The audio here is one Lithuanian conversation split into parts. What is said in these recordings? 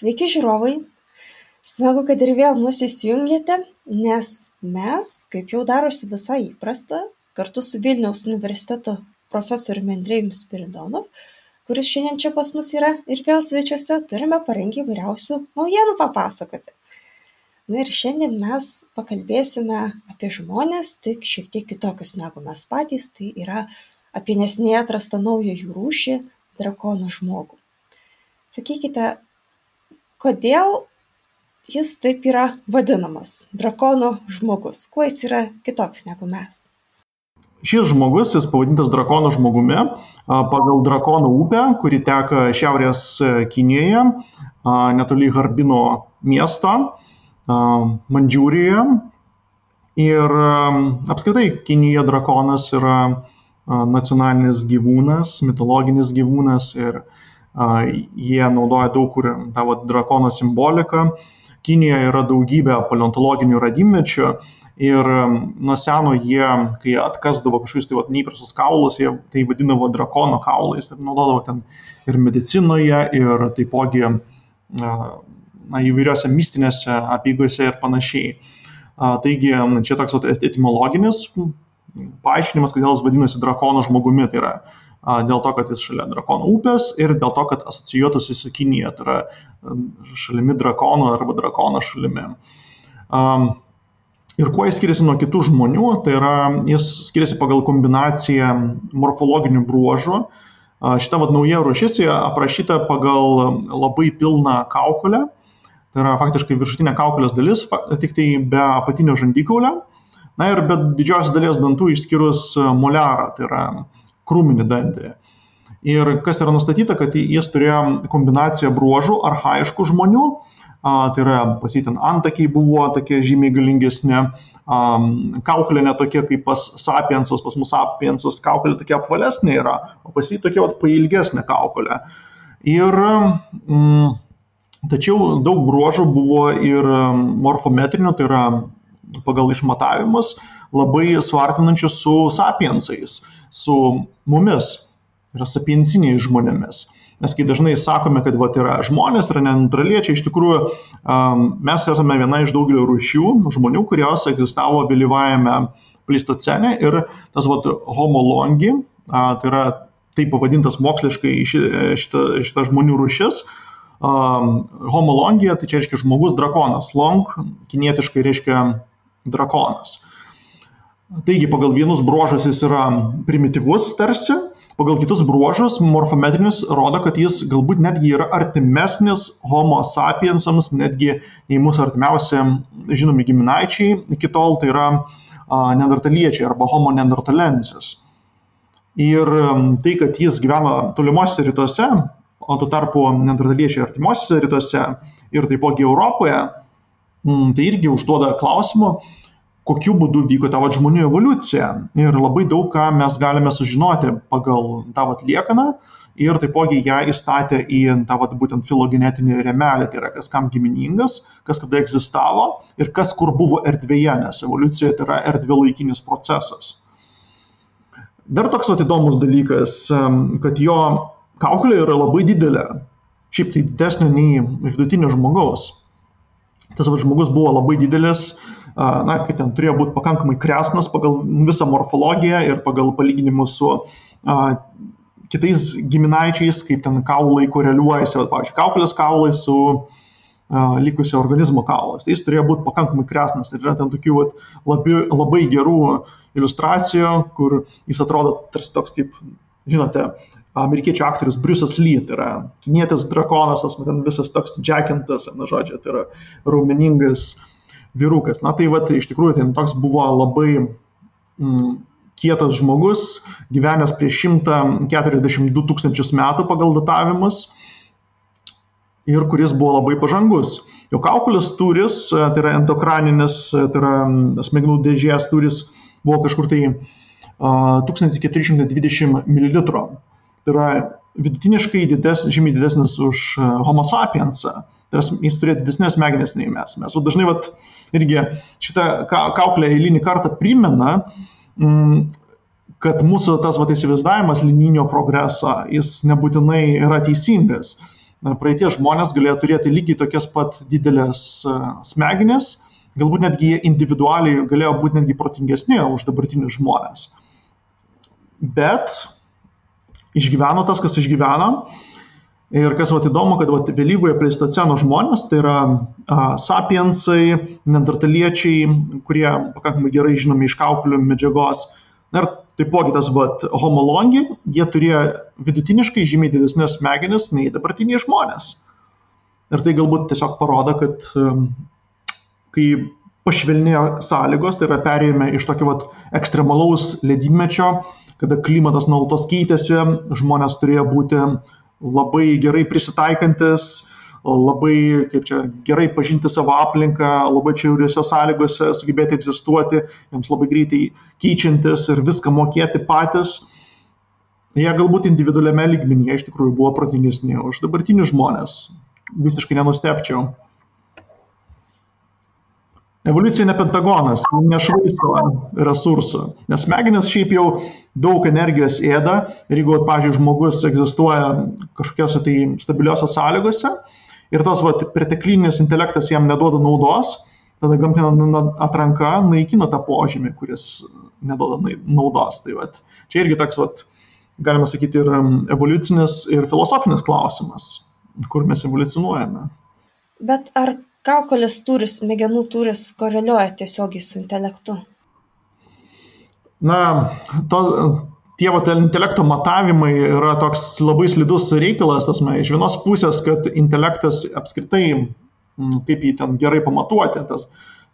Sveiki žiūrovai, smagu, kad ir vėl mus įsijungėte, nes mes, kaip jau darosi visai įprasta, kartu su Vilniaus universiteto profesoriumi Andrėjumi Spiridonov, kuris šiandien čia pas mus yra ir vėl svečiuose, turime parengę įvairiausių naujienų papasakoti. Na ir šiandien mes pakalbėsime apie žmonės, tik šiek tiek kitokius negu mes patys, tai yra apie nesnei atrastą naują jų rūšį - drakono žmogų. Sakykite, kodėl jis taip yra vadinamas drakono žmogus kuo jis yra kitoks negu mes Šis žmogus, jis pavadintas drakono žmogumi, pagal drakono upę, kuri teka šiaurės Kinijoje, netoli Harbino miesto, Mandžiūrijoje. Ir apskritai Kinijoje drakonas yra nacionalinis gyvūnas, mitologinis gyvūnas ir Jie naudoja daug kur tą vat, drakono simboliką. Kinijoje yra daugybė paleontologinių radimmečių ir nuo seno jie, kai atkasdavo kažkokius tai vat, neįprastus kaulus, jie tai vadindavo drakono kaulais ir naudodavo ten ir medicinoje, ir taipogi na, įvairiose mistinėse apygose ir panašiai. Taigi čia toks etimologinis paaiškinimas, kodėl jis vadinasi drakono žmogumi. Tai yra dėl to, kad jis šalia drakono upės ir dėl to, kad asocijuotųsi su Kinija, tai yra šalimi drakono arba drakono šalimi. Ir kuo jis skiriasi nuo kitų žmonių, tai yra jis skiriasi pagal kombinaciją morfologinių bruožų. Šita vad nauja rušis aprašyta pagal labai pilną kaukolę, tai yra faktiškai viršutinė kaukolės dalis, tik tai be apatinio žandikaulio. Na ir be didžiosios dalies dantų išskyrus molerą, tai yra krūminį dantį. Ir kas yra nustatyta, kad jis turėjo kombinaciją bruožų arhaiškų žmonių, tai yra pasitin antakiai buvo tokie žymiai galingesni, kaukolė netokia kaip pas sapiensus, pas mūsų sapiensus kaukolė tokia apvalesnė yra, o pas jį tokia pailgesnė kaukolė. Ir mm, tačiau daug bruožų buvo ir morfometrinių, tai yra pagal išmatavimus, labai suartinančių su sapiensais su mumis, yra sapiensiniais žmonėmis. Nes kai dažnai sakome, kad vat, yra žmonės, yra neutraliečiai, iš tikrųjų um, mes esame viena iš daugelio rūšių žmonių, kurios egzistavo vėlyvajame pleistocene ir tas vat, homolongi, uh, tai yra taip pavadintas moksliškai šita, šita žmonių rūšis, um, homolongija, tai čia reiškia žmogus drakonas, long kinietiškai reiškia drakonas. Taigi pagal vienus bruožus jis yra primityvus tarsi, pagal kitus bruožus morfometrinis rodo, kad jis galbūt netgi yra artimesnis homo sapiensams, netgi nei mūsų artimiausi žinomi giminaičiai iki tol, tai yra neandertaliečiai arba homo neandertalensis. Ir tai, kad jis gyvena tolimuose rytuose, o tuo tarpu neandertaliečiai artimuosiuose rytuose ir taipogi Europoje, tai irgi užduoda klausimų, kokiu būdu vyko ta vat žmonių evoliucija. Ir labai daug ką mes galime sužinoti pagal tą vat liekaną ir taipogi ją įstatė į tą vat būtent filogenetinį remelį, tai yra kas kam giminingas, kas kada egzistavo ir kas kur buvo erdvėje, nes evoliucija tai yra erdvėlaikinis procesas. Dar toks vat įdomus dalykas, kad jo kaukolė yra labai didelė, šiaip tai didesnė nei vidutinio žmogaus. Tas va, žmogus buvo labai didelis, na, kad ten turėjo būti pakankamai kresnas pagal visą morfologiją ir pagal palyginimus su a, kitais giminaičiais, kaip ten kaulai koreliuojasi, va, pavyzdžiui, kaukolės kaulai su a, likusio organizmo kaulais. Tai jis turėjo būti pakankamai kresnas. Ir yra ten tokių va, labai, labai gerų iliustracijų, kur jis atrodo tarsi toks kaip, žinote, amerikiečių aktorius Briusas Lee, tai yra kinietis drakonas, tas man visas toks džekintas, na žodžiu, tai yra raumeningas vyrukas. Na tai va, tai iš tikrųjų tai toks buvo labai mm, kietas žmogus, gyvenęs prieš 142 tūkstančius metų pagal datavimus ir kuris buvo labai pažangus. Jo kaukulės turis, tai yra endokraninis, tai yra mm, smegenų dėžės turis, buvo kažkur tai 1420 ml. Tai yra vidutiniškai dides, žymiai didesnis už Homo sapiensą. Tai yra, jis turėjo didesnės smegenės nei mes. Mes va, dažnai vat, irgi šitą kauklę eilinį kartą primena, m, mm, kad mūsų tas vat, įsivaizdavimas linijinio progreso, jis nebūtinai yra teisingas. Praeitie žmonės galėjo turėti lygiai tokias pat didelės smegenis, galbūt netgi jie individualiai galėjo būti netgi protingesni už dabartinius žmonės. Bet išgyveno tas, kas išgyveno. Ir kas vat, įdomu, kad vat, vėlyvoje pleistoceno žmonės, tai yra a, sapiensai, neandertaliečiai, kurie pakankamai gerai žinomi iš kauklių medžiagos. Ir taipogi tas vat, homolongi, jie turėjo vidutiniškai žymiai didesnės smegenis nei dabartiniai žmonės. Ir tai galbūt tiesiog parodo, kad kai pašvelnėjo sąlygos, tai yra perėjome iš tokio vat, ekstremalaus ledynmečio, kada klimatas nuolatos keitėsi, žmonės turėjo būti labai gerai prisitaikantis, labai, kaip čia, gerai pažinti savo aplinką, labai čia jauriuose sąlygose sugebėti egzistuoti, jiems labai greitai keičiantis ir viską mokėti patys. Jie galbūt individualiame lygmenyje iš tikrųjų buvo protingesni už dabartinius žmonės. Visiškai nenustepčiau. Evoliucija ne pentagonas, nešvaisto resursų, nes smegenys šiaip jau daug energijos ėda ir jeigu, pavyzdžiui, žmogus egzistuoja kažkokiose tai stabiliuose sąlygose ir tos vat, perteklinis intelektas jam neduoda naudos, tada gamtinė atranka naikina tą požymį, kuris neduoda naudos. Tai vat, čia irgi toks, vat, galima sakyti, ir evoliucinis, ir filosofinis klausimas, kur mes evoliucionuojame. Bet ar kaukolės tūris smegenų tūris koreliuoja tiesiogiai su intelektu. Na to tie vat intelekto matavimai yra toks labai slidus reikalas tasme iš vienos pusės kad intelektas apskritai kaip jį ten gerai pamatuoti tas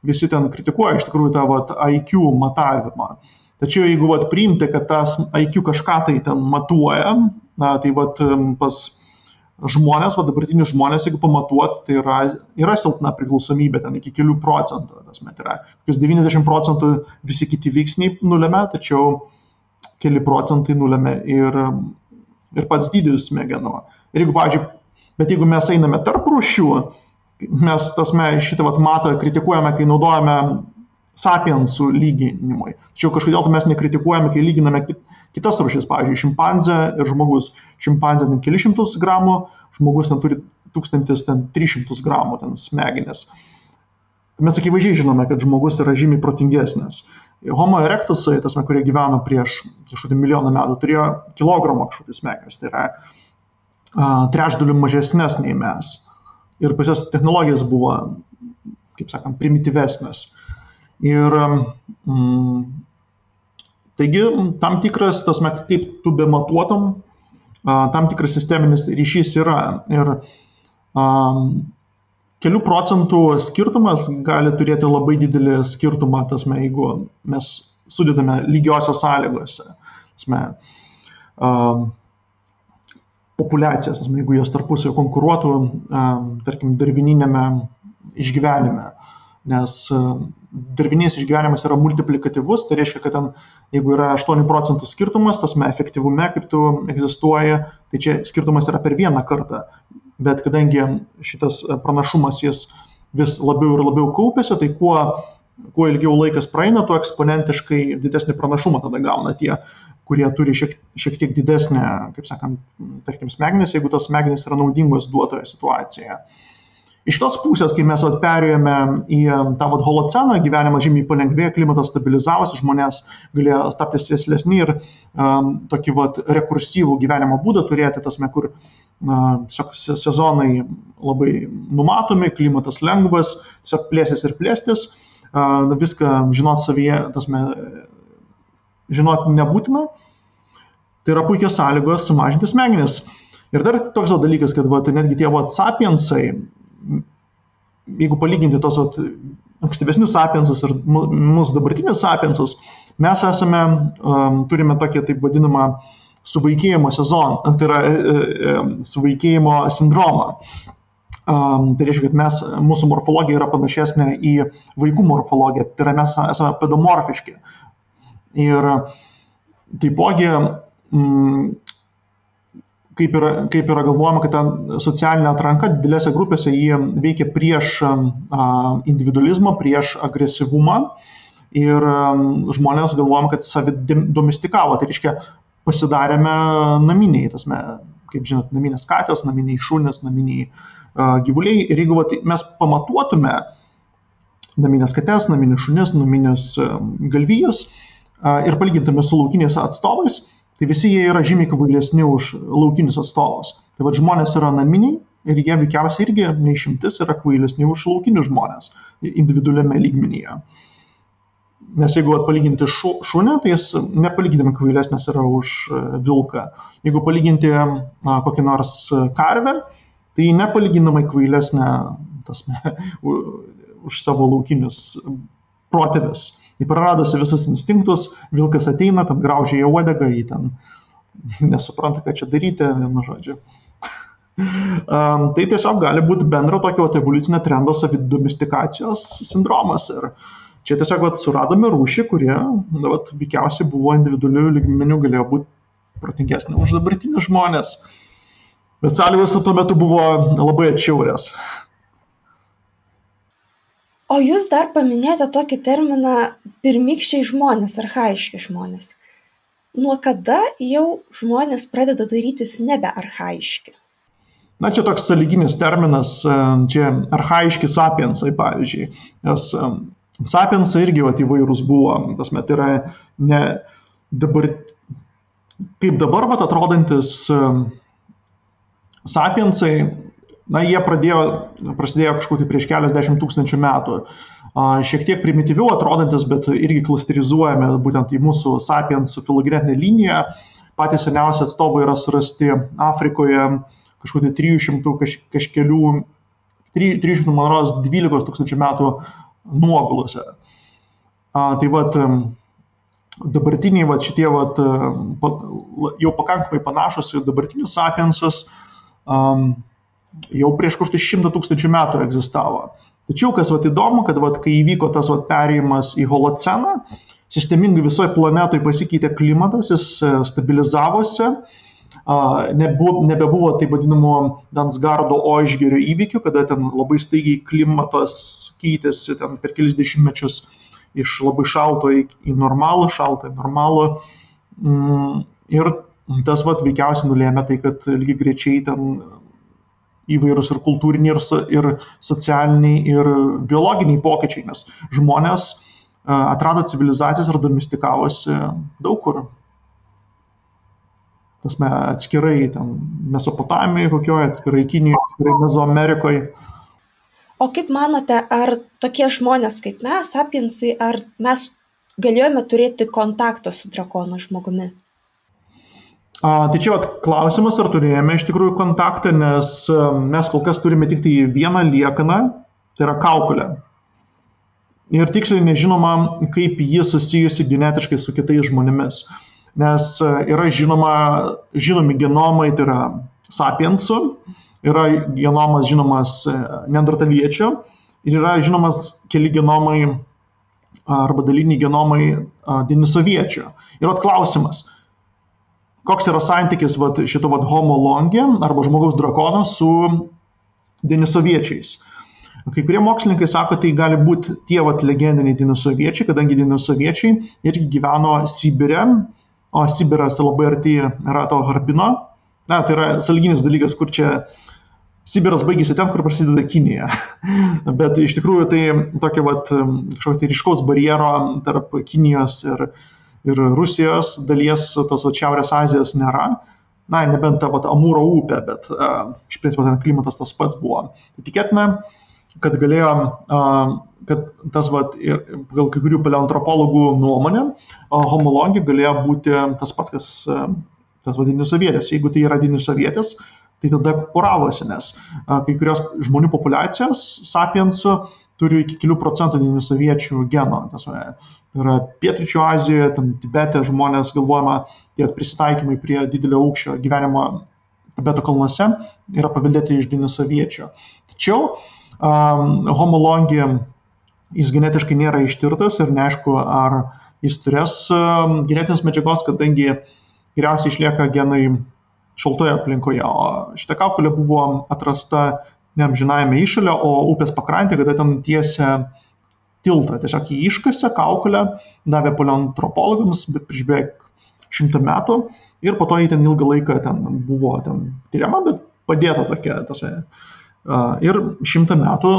visi ten kritikuoja iš tikrųjų tą vat IQ matavimą. Tačiau jeigu vat priimti kad tas IQ kažką tai ten matuoja na tai vat pas žmonės, va dabartinius žmonės, jeigu pamatuot, tai yra, yra silpna priklausomybė ten iki kelių procentų. Tas met yra, kokius 90 procentų visi kiti veiksniai nulėmė, tačiau keli procentai nulėmė ir, ir pats dydis smegenų. Ir jeigu, pavyzdžiui, bet jeigu mes einame tarp rūšių, mes tasme šitą vat, matą kritikuojame, kai naudojame sapiensų lyginimui. Tačiau kažkodėl tai mes nekritikuojame, kai lyginame kit, kitas rūšis, pavyzdžiui, šimpanzė ir žmogus. Šimpanzė ten kelišimtus gramų, žmogus ten turi 1300 gramų ten smegenis. Mes akivaizdžiai žinome, kad žmogus yra žymiai protingesnis. Homo erectusai, tas, kurie gyveno prieš kažkokį milijoną metų, turėjo kilogramą kažkokį smegenis, tai yra uh, trečdalių mažesnės nei mes. Ir pas jos technologijos buvo, kaip sakant, primityvesnės. Ir mm, taigi tam tikras, tas, kaip tu bematuotum, tam tikras sisteminis ryšys yra. Ir um, kelių procentų skirtumas gali turėti labai didelį skirtumą, tasme, jeigu mes sudedame lygiosios sąlygose. Tasme, um, populiacijas, tasme, jeigu jos tarpusio konkuruotų, um, tarkim, darvininėme išgyvenime. Nes darbinis išgyvenimas yra multiplikatyvus, tai reiškia, kad ten, jeigu yra 8 procentų skirtumas, tasme efektyvume, kaip tu egzistuoji, tai čia skirtumas yra per vieną kartą. Bet kadangi šitas pranašumas jis vis labiau ir labiau kaupėsi, tai kuo, kuo ilgiau laikas praeina, tuo eksponentiškai didesnį pranašumą tada gauna tie, kurie turi šiek, šiek tiek didesnę, kaip sakant, tarkim, smegenis, jeigu tos smegenys yra naudingos duotoje situacijoje. Iš tos pusės, kai mes perėjome į tą vat, holoceną, gyvenimas žymiai palengvėjo, klimatas stabilizavosi, žmonės galėjo tapti sėslesni ir um, tokį vat, rekursyvų gyvenimo būdą turėti, tasme, kur uh, sezonai labai numatomi, klimatas lengvas, tiesiog plėsis ir plėstis, uh, viską žinot savyje, tasme, žinot nebūtina. Tai yra puikios sąlygos sumažinti smegenis. Ir dar toks dalykas, kad va, netgi tie va, sapiensai, jeigu palyginti tos at, ankstyvesnius sapiensus ir mūsų dabartinius sapiensus, mes esame, um, turime tokią taip vadinamą suvaikėjimo sezoną, tai yra e, suvaikėjimo sindromą. Um, tai reiškia, kad mes, mūsų morfologija yra panašesnė į vaikų morfologiją, tai yra mes esame pedomorfiški. Ir taipogi mm, kaip yra, kaip yra galvojama, kad ta socialinė atranka didelėse grupėse jie veikia prieš individualizmą, prieš agresyvumą ir žmonės galvojam, kad savi domestikavo, tai reiškia pasidarėme naminiai, tasme, kaip žinot, naminės katės, naminiai šunės, naminiai gyvuliai. Ir jeigu vat, mes pamatuotume naminės katės, naminės šunės, naminės galvijas uh, ir palygintume su laukiniais atstovais, tai visi jie yra žymiai kvailesni už laukinius atstovus. Tai vad žmonės yra naminiai ir jie veikiausiai irgi neišimtis yra kvailesni už laukinius žmonės individualiame lygmenyje. Nes jeigu palyginti šu, šunį, tai jis nepalyginti kvailesnis yra už e, vilką. Jeigu palyginti na, kokį nors karvę, tai nepalyginamai kvailesnė tasme, už savo laukinius protėvius. Jį praradusi visus instinktus, vilkas ateina, ten graužia į uodegą, jį ten nesupranta, ką čia daryti, vienu žodžiu. Um, tai tiesiog gali būti bendro tokio evoliucinio trendo savidomestikacijos sindromas. Ir Čia tiesiog vat, suradome rūšį, kurie, vat, veikiausiai buvo individualių lygmenių, galėjo būti protingesnė už dabartinius žmonės. Bet sąlygos tuo metu buvo labai atšiaurės. O jūs dar paminėjote tokį terminą pirmykščiai žmonės, arhaiški žmonės. Nuo kada jau žmonės pradeda darytis nebe arhaiški? Na, čia toks saliginis terminas, čia arhaiški sapiensai, pavyzdžiui. Nes Sapiensai irgi vat, įvairūs buvo, tas met yra ne dabar, kaip dabar vat, atrodantis um, sapiensai, na, jie pradėjo, prasidėjo kažkur tai prieš keliasdešimt tūkstančių metų. Šiek tiek primityviau atrodantis, bet irgi klasterizuojame būtent į mūsų sapiensų filogenetinę liniją. Patys seniausi atstovai yra surasti Afrikoje kažkur tai 300 kaž, kažkelių, 300, man rodos, 12 tūkstančių metų nuogulose. Tai vad dabartiniai vat, šitie vat, jau pakankamai panašus į dabartinius sapiensus um, jau prieš kažkur šimtą tūkstančių metų egzistavo. Tačiau kas vat, įdomu, kad vat, kai įvyko tas vat, perėjimas į holoceną, sistemingai visoje planetoje pasikeitė klimatas, jis e, stabilizavosi, nebuvo, nebebuvo taip vadinamo Dansgardo ožgerio įvykių, kada ten labai staigiai klimatas keitėsi per kelis dešimtmečius iš labai šalto į normalų, šaltą į normalų. Mm, ir tas vat veikiausiai nulėmė tai, kad lygiai grečiai ten įvairūs ir kultūriniai, ir, ir socialiniai, ir biologiniai pokyčiai, nes žmonės atrado civilizacijas ir domestikavosi daug kur tasme, atskirai Mesopotamijoje kokioje, atskirai Kinijoje, atskirai Mezoamerikoje. O kaip manote, ar tokie žmonės kaip mes, apinsai, ar mes galėjome turėti kontaktą su drakono žmogumi? A, tai čia vat, klausimas, ar turėjome iš tikrųjų kontaktą, nes mes kol kas turime tik tai vieną liekaną, tai yra kaukulę. Ir tiksliai nežinoma, kaip ji susijusi genetiškai su kitais žmonėmis nes e, yra žinoma, žinomi genomai, tai yra sapiensų, yra genomas žinomas e, neandertaliečių ir yra žinomas keli genomai arba daliniai genomai denisoviečių. Ir at klausimas, koks yra santykis vat, šito vat, homo longi arba žmogaus drakono su denisoviečiais. Kai kurie mokslininkai sako, tai gali būti tie vat, legendiniai dinosoviečiai, kadangi dinosoviečiai irgi gyveno Sibire o Sibiras labai arti yra to Harbino. Na, tai yra salginis dalykas, kur čia Sibiras baigėsi ten, kur prasideda Kinija. Bet iš tikrųjų tai tokia vat, kažkokio tai ryškaus barjero tarp Kinijos ir, ir Rusijos dalies, tos vat, Šiaurės Azijos nėra. Na, nebent ta vat, Amūro upė, bet uh, iš principo ten klimatas tas pats buvo. Tai tikėtina, kad galėjo uh, kad tas, vat, ir gal kai kurių paleoantropologų nuomonė, homologija galėjo būti tas pats, kas tas vadinimas sovietės. Jeigu tai yra dinosavietės, tai tada poravosi, nes kai kurios žmonių populiacijos sapiensų turi iki kelių procentų dinosaviečių geno. Tas yra Pietričio Azijoje, ten Tibete žmonės galvojama, tie prisitaikymai prie didelio aukščio gyvenimo Tibeto kalnuose yra paveldėti iš dinosaviečių. Tačiau um, homologija jis genetiškai nėra ištirtas ir neaišku, ar jis turės um, genetinės medžiagos, kadangi geriausiai išlieka genai šaltoje aplinkoje. O šita kaukulė buvo atrasta ne amžinajame išalė, o upės pakrantė, kada ten tiesia, tiltą. Tiesiog jį iškasė kaukolę, davė paleontropologams prieš beveik šimtą metų ir po to jį ten ilgą laiką ten buvo ten tyriama, bet padėta tokia. Tose. Ir šimtą metų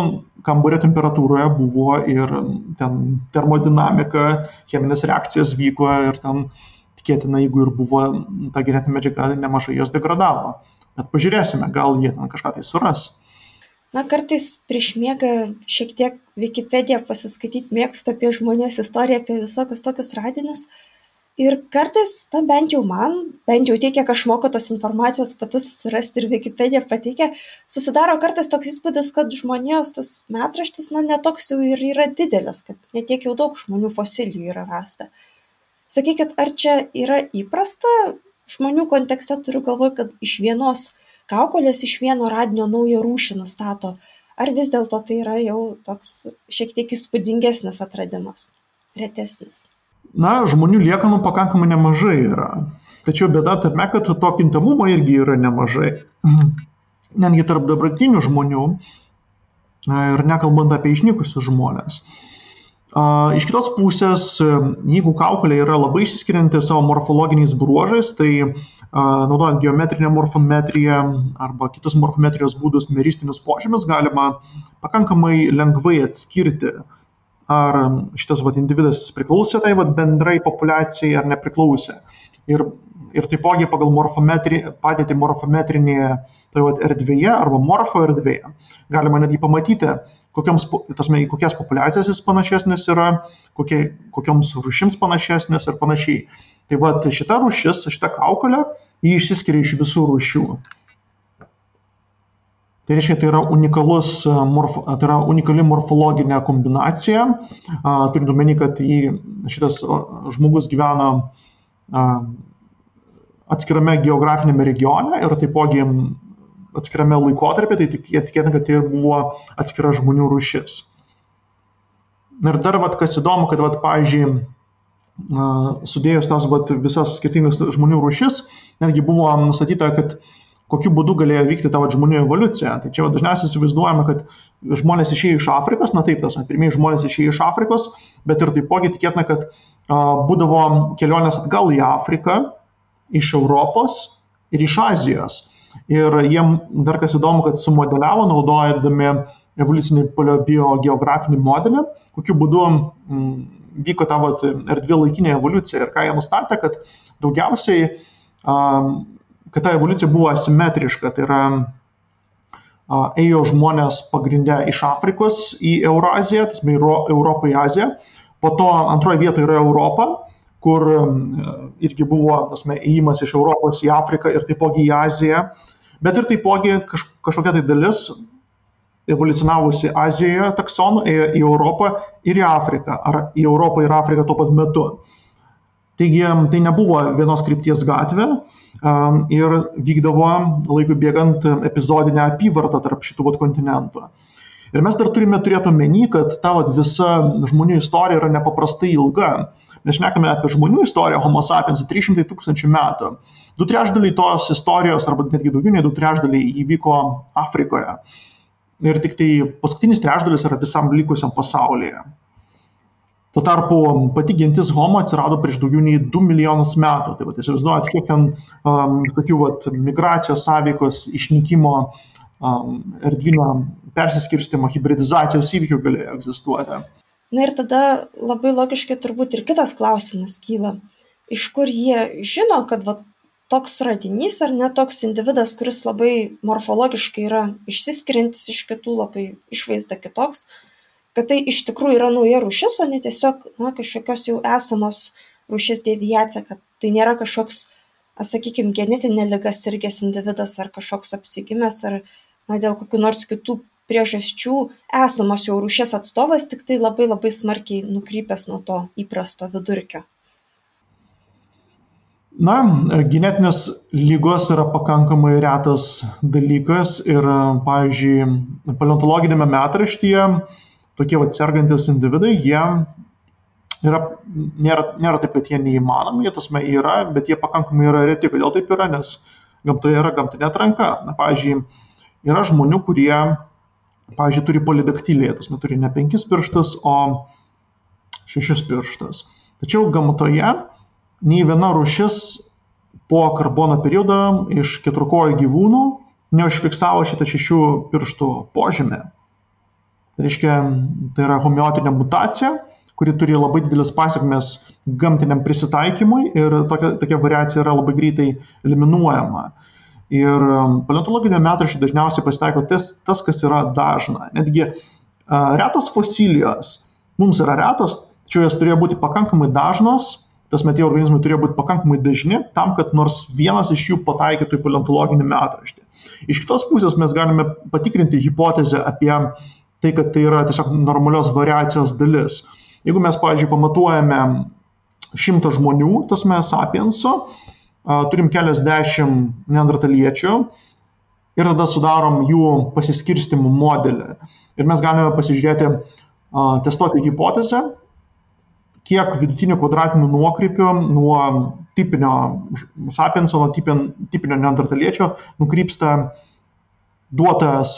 kambario temperatūroje buvo ir ten termodinamika, cheminės reakcijas vyko ir ten tikėtina, jeigu ir buvo ta genetinė medžiaga, nemažai jos degradavo. Bet pažiūrėsime, gal jie ten kažką tai suras. Na, kartais prieš miegą šiek tiek Wikipediją pasiskaityti mėgstu apie žmonės istoriją, apie visokius tokius radinius. Ir kartais, na bent jau man, bent jau tiek, kiek aš moku tos informacijos pati susirasti ir Wikipedija pateikia, susidaro kartais toks įspūdis, kad žmonijos tas metraštis, na, netoks jau ir yra didelis, kad netiek jau daug žmonių fosilijų yra rasta. Sakykit, ar čia yra įprasta žmonių kontekste, turiu galvoj, kad iš vienos kaukolės iš vieno radinio naują rūšį nustato, ar vis dėlto tai yra jau toks šiek tiek įspūdingesnis atradimas, retesnis? Na, žmonių liekanų pakankamai nemažai yra. Tačiau bėda tame, kad to kintamumo irgi yra nemažai. Netgi tarp dabartinių žmonių ir nekalbant apie išnykusius žmonės. Iš kitos pusės, jeigu kaukolė yra labai išsiskirianti savo morfologiniais bruožais, tai naudojant geometrinę morfometriją arba kitus morfometrijos būdus, meristinius požymius, galima pakankamai lengvai atskirti, ar šitas vat, individas priklausė tai vat, bendrai populiacijai ar nepriklausė. Ir, ir taipogi pagal morfometri, padėti morfometrinėje tai vat, erdvėje arba morfo erdvėje galima netgi pamatyti, kokioms, tasme, į kokias populiacijas jis panašesnis yra, kokie, kokioms rūšims panašesnis ir panašiai. Tai va, šita rūšis, šita kaukolė, jį išsiskiria iš visų rūšių. Tai reiškia, tai yra, unikalus, morf, tai yra unikali morfologinė kombinacija, turint omeny, kad į, šitas žmogus gyvena atskirame geografinėme regione ir taipogi atskirame laikotarpį, tai tikėtina, kad tai buvo atskira žmonių rūšis. Ir dar, vat, kas įdomu, kad, vat, pavyzdžiui, sudėjus tas vat, visas skirtingas žmonių rūšis, netgi buvo nustatyta, kad kokiu būdu galėjo vykti ta vat, žmonių evoliucija. Tai čia vat, dažniausiai įsivaizduojama, kad žmonės išėjo iš Afrikos, na taip, tas pirmieji žmonės išėjo iš Afrikos, bet ir taipogi tikėtina, kad a, būdavo kelionės atgal į Afriką, iš Europos ir iš Azijos. Ir jiem dar kas įdomu, kad sumodeliavo naudojami evoliucinį paleobiogeografinį modelį, kokiu būdu m, vyko ta vat, erdvė laikinė evoliucija ir ką jie nustatė, kad daugiausiai, kad ta evoliucija buvo asimetriška, tai yra ėjo žmonės pagrindę iš Afrikos į Euraziją, tas yra Europą į Aziją, po to antroje vietoje yra Europa, kur irgi buvo, tasme, įėjimas iš Europos į Afriką ir taipogi į Aziją, bet ir taipogi kaž, kažkokia tai dalis evoliucionavusi Azijoje taksonų ėjo į Europą ir į Afriką, ar į Europą ir Afriką tuo pat metu. Taigi tai nebuvo vienos krypties gatvė ir vykdavo laikui bėgant epizodinę apyvartą tarp šitų vat, kontinentų. Ir mes dar turime turėti omeny, kad ta vat, visa žmonių istorija yra nepaprastai ilga. Mes šnekame apie žmonių istoriją Homo sapiens 300 tūkstančių metų. Du trešdaliai tos istorijos, arba netgi daugiau nei du trešdaliai įvyko Afrikoje ir tik tai paskutinis trečdalis yra visam likusiam pasaulyje. Tuo tarpu pati gentis Homo atsirado prieš daugiau nei 2 milijonus metų. Tai vat, įsivaizduojat, kiek ten um, tokių vat, migracijos sąveikos, išnykimo, um, erdvinio persiskirstimo, hybridizacijos įvykių galėjo egzistuoti. Na ir tada labai logiškai turbūt ir kitas klausimas kyla. Iš kur jie žino, kad vat, toks radinys ar ne toks individas, kuris labai morfologiškai yra išsiskiriantis iš kitų, labai išvaizda kitoks, kad tai iš tikrųjų yra nauja rūšis, o ne tiesiog na, kažkokios jau esamos rūšis deviacija, kad tai nėra kažkoks, sakykime, genetinė lyga sirgęs individas ar kažkoks apsigimęs ar na, dėl kokių nors kitų priežasčių esamos jau rūšies atstovas, tik tai labai labai smarkiai nukrypęs nuo to įprasto vidurkio. Na, genetinės lygos yra pakankamai retas dalykas ir, pavyzdžiui, paleontologinėme metraštyje tokie vat sergantis individai, jie yra, nėra, nėra taip, kad jie neįmanomi, jie tasme yra, bet jie pakankamai yra reti. Kodėl taip yra? Nes gamtoje yra gamtinė atranka. Na, pavyzdžiui, yra žmonių, kurie, pavyzdžiui, turi polidaktilį, tasme turi ne penkis pirštus, o šešis pirštas. Tačiau gamtoje nei viena rušis po karbono periodo iš keturkojų gyvūnų neužfiksavo šitą šešių pirštų požymę. Tai reiškia, tai yra homeotinė mutacija, kuri turi labai didelis pasiekmes gamtiniam prisitaikymui ir tokia, tokia variacija yra labai greitai eliminuojama. Ir um, paleontologinio metraščiai dažniausiai pasitaiko tas, tas, kas yra dažna. Netgi retos fosilijos mums yra retos, tačiau jos turėjo būti pakankamai dažnos, tas metie organizmai turėjo būti pakankamai dažni tam, kad nors vienas iš jų pataikytų į paleontologinį metraštį. Iš kitos pusės mes galime patikrinti hipotezę apie tai, kad tai yra tiesiog normalios variacijos dalis. Jeigu mes, pavyzdžiui, pamatuojame šimtą žmonių, tasme sapienso, turim keliasdešimt neandertaliečių ir tada sudarom jų pasiskirstimų modelį. Ir mes galime pasižiūrėti, testuoti hipotezę, kiek vidutinių kvadratinių nuokrypių nuo tipinio sapienso, nuo tipinio neandertaliečio nukrypsta duotas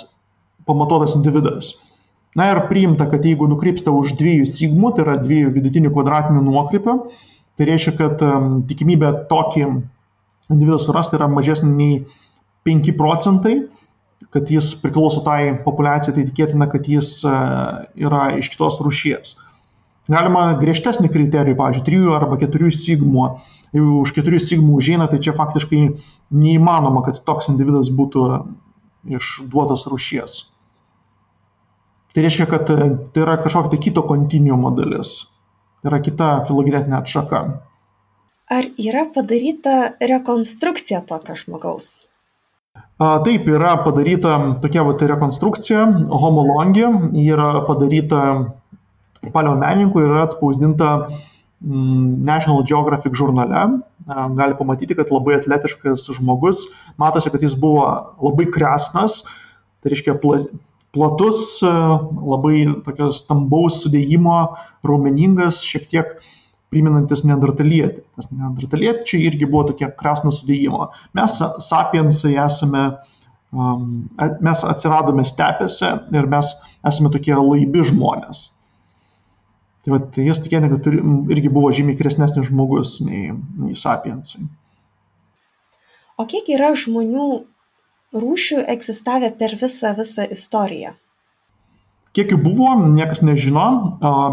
pamatuotas individas. Na ir priimta, kad jeigu nukrypsta už dviejų sigmų, tai yra dviejų vidutinių kvadratinių nuokrypių, tai reiškia, kad um, tikimybė tokį individą surasti yra mažesnė nei 5 procentai, kad jis priklauso tai populiacijai, tai tikėtina, kad jis uh, yra iš kitos rušies. Galima griežtesnį kriterijų, pavyzdžiui, 3 arba 4 sigmų. Jeigu už 4 sigmų užeina, tai čia faktiškai neįmanoma, kad toks individas būtų iš duotos rušies. Tai reiškia, kad e, tai yra kažkokia tai kito kontinuumo dalis. Tai yra kita filogenetinė atšaka. Ar yra padaryta rekonstrukcija tokio žmogaus? Taip, yra padaryta tokia vat rekonstrukcija, homologija, yra padaryta paleomenininkų ir yra atspausdinta mm, National Geographic žurnale. Gali pamatyti, kad labai atletiškas žmogus, matosi, kad jis buvo labai kresnas, tai reiškia platus, labai tokio stambaus sudėjimo, raumeningas, šiek tiek priminantis neandertalietį. Nes neandertaliečiai irgi buvo tokie krasno sudėjimo. Mes sapiensai esame, um, mes atsiradome stepėse ir mes esame tokie laibi žmonės. Tai va, tai jis tikėtina, kad turi, irgi buvo žymiai kresnesnis žmogus nei, nei sapiensai. O kiek yra žmonių rūšių egzistavę per visą visą istoriją? Kiek jų buvo, niekas nežino,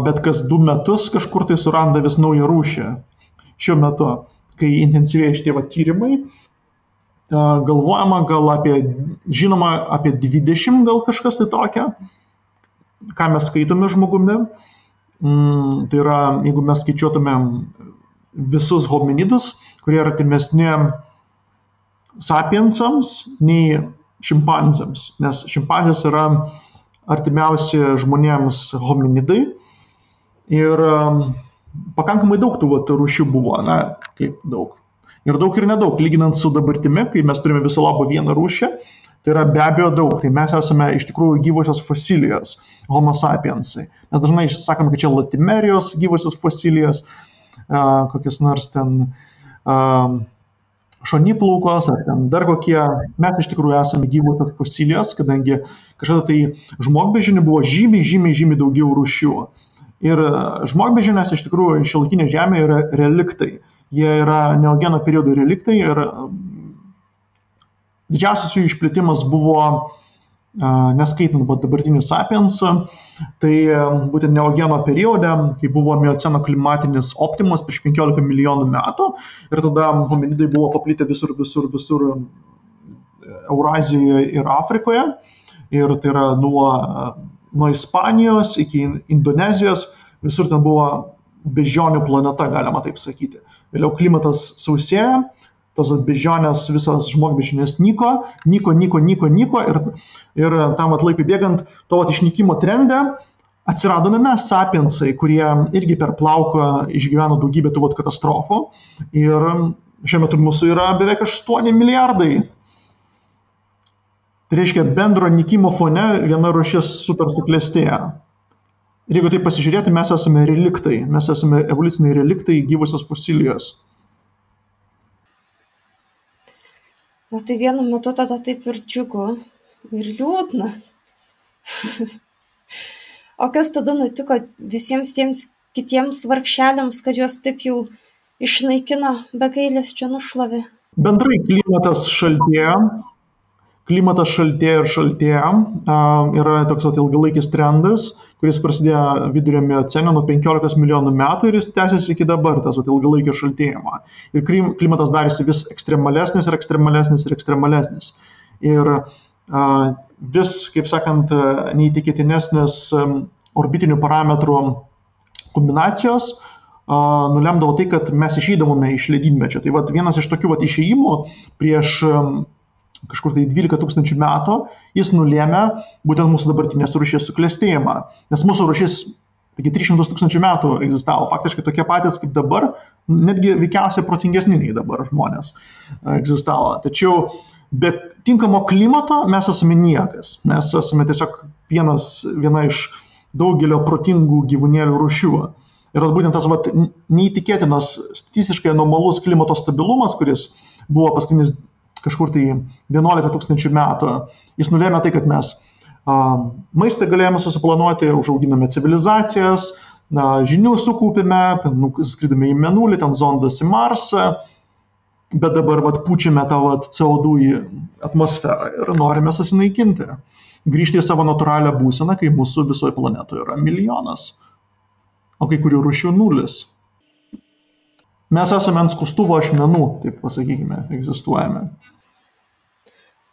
bet kas du metus kažkur tai suranda vis naują rūšį. Šiuo metu, kai intensyviai šitie va tyrimai, galvojama gal apie, žinoma, apie 20 gal kažkas tai tokia, ką mes skaitome žmogumi. Mm, tai yra, jeigu mes skaičiuotumėm visus hominidus, kurie yra artimesni sapiensams nei šimpanzėms, nes šimpanzės yra artimiausi žmonėms hominidai ir um, pakankamai daug tų vat, rūšių buvo, na, kaip daug. Ir daug ir nedaug, lyginant su dabartimi, kai mes turime viso labo vieną rūšį, tai yra be abejo daug. Tai mes esame iš tikrųjų gyvosios fosilijos, homo sapiensai. Mes dažnai sakome, kad čia latimerijos gyvosios fosilijos, kokias nors ten šoniplaukos ar ten dar kokie, mes iš tikrųjų esame gyvosios fosilijos, kadangi kažkada tai žmogbežinių buvo žymiai, žymiai, žymiai daugiau rūšių. Ir žmogbežinės iš tikrųjų šiolaikinė žemė yra reliktai. Jie yra neogeno periodo reliktai ir didžiausias jų išplėtimas buvo neskaitant va, dabartinių sapiens, tai būtent neogeno periode, kai buvo mioceno klimatinis optimas prieš 15 milijonų metų ir tada hominidai buvo paplitę visur, visur, visur Eurazijoje ir Afrikoje. Ir tai yra nuo, nuo Ispanijos iki Indonezijos, visur ten buvo beždžionių planeta, galima taip sakyti. Vėliau klimatas sausėja, tos bežionės, visas žmogbežinės nyko, nyko, nyko, nyko, nyko ir, ir tam at laikui bėgant, to at išnykimo trende atsiradome mes sapiensai, kurie irgi per plauką išgyveno daugybę tų vat katastrofų ir šiuo metu mūsų yra beveik 8 milijardai. Tai reiškia, bendro nykimo fone viena rušis super suklestėja. Ir jeigu tai pasižiūrėti, mes esame reliktai, mes esame evoliuciniai reliktai gyvusios fosilijos. Na tai vienu metu tada taip ir džiugu, ir liūdna. o kas tada nutiko visiems tiems kitiems vargšeliams, kad juos taip jau išnaikino be gailės čia nušlavė? Bendrai klimatas šaltėja, klimatas šaltėja ir šaltėja. Yra toks vat, ilgalaikis trendas, kuris prasidėjo vidurio miocene nuo 15 milijonų metų ir jis tęsiasi iki dabar, tas vat, ilgalaikio šaltėjimo. Ir klimatas darėsi vis ekstremalesnis ir ekstremalesnis ir ekstremalesnis. Ir vis, kaip sakant, neįtikėtinesnės orbitinių parametrų kombinacijos nulemdavo tai, kad mes išeidavome iš ledynmečio. Tai vat, vienas iš tokių vat, išėjimų prieš kažkur tai 12 tūkstančių metų, jis nulėmė būtent mūsų dabartinės rūšies suklestėjimą. Nes mūsų rūšis, taigi 300 tūkstančių metų egzistavo, faktiškai tokie patys kaip dabar, netgi veikiausiai protingesni nei dabar žmonės egzistavo. Tačiau be tinkamo klimato mes esame niekas. Mes esame tiesiog vienas, viena iš daugelio protingų gyvūnėlių rūšių. Ir būtent tas vat, neįtikėtinas statistiškai anomalus klimato stabilumas, kuris buvo paskutinis kažkur tai 11 tūkstančių metų, jis nulėmė tai, kad mes maistą galėjome susiplanuoti, užauginame civilizacijas, žinių sukaupėme, nu, skridome į Menulį, ten zondas į Marsą, bet dabar vat, pučiame tą vat, CO2 į atmosferą ir norime susinaikinti. Grįžti į savo natūralią būseną, kai mūsų visoje planetoje yra milijonas, o kai kurių rūšių nulis. Mes esame ant skustuvo ašmenų, taip pasakykime, egzistuojame.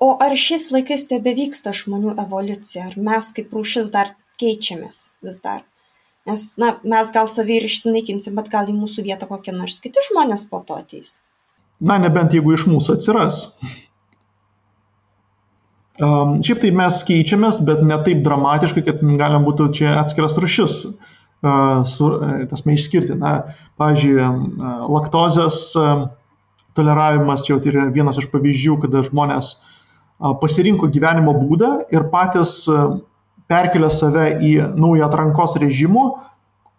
O ar šiais laikais tebevyksta žmonių evoliucija, ar mes kaip rūšis dar keičiamės vis dar? Nes, na, mes gal savį ir išsinaikinsim, bet gal į mūsų vietą kokie nors kiti žmonės po to ateis. Na, nebent jeigu iš mūsų atsiras. Um, šiaip tai mes keičiamės, bet ne taip dramatiškai, kad galim būtų čia atskiras rušis su, tasme, išskirti. Na, pavyzdžiui, laktozės toleravimas čia yra vienas iš pavyzdžių, kada žmonės pasirinko gyvenimo būdą ir patys perkelia save į naują atrankos režimų,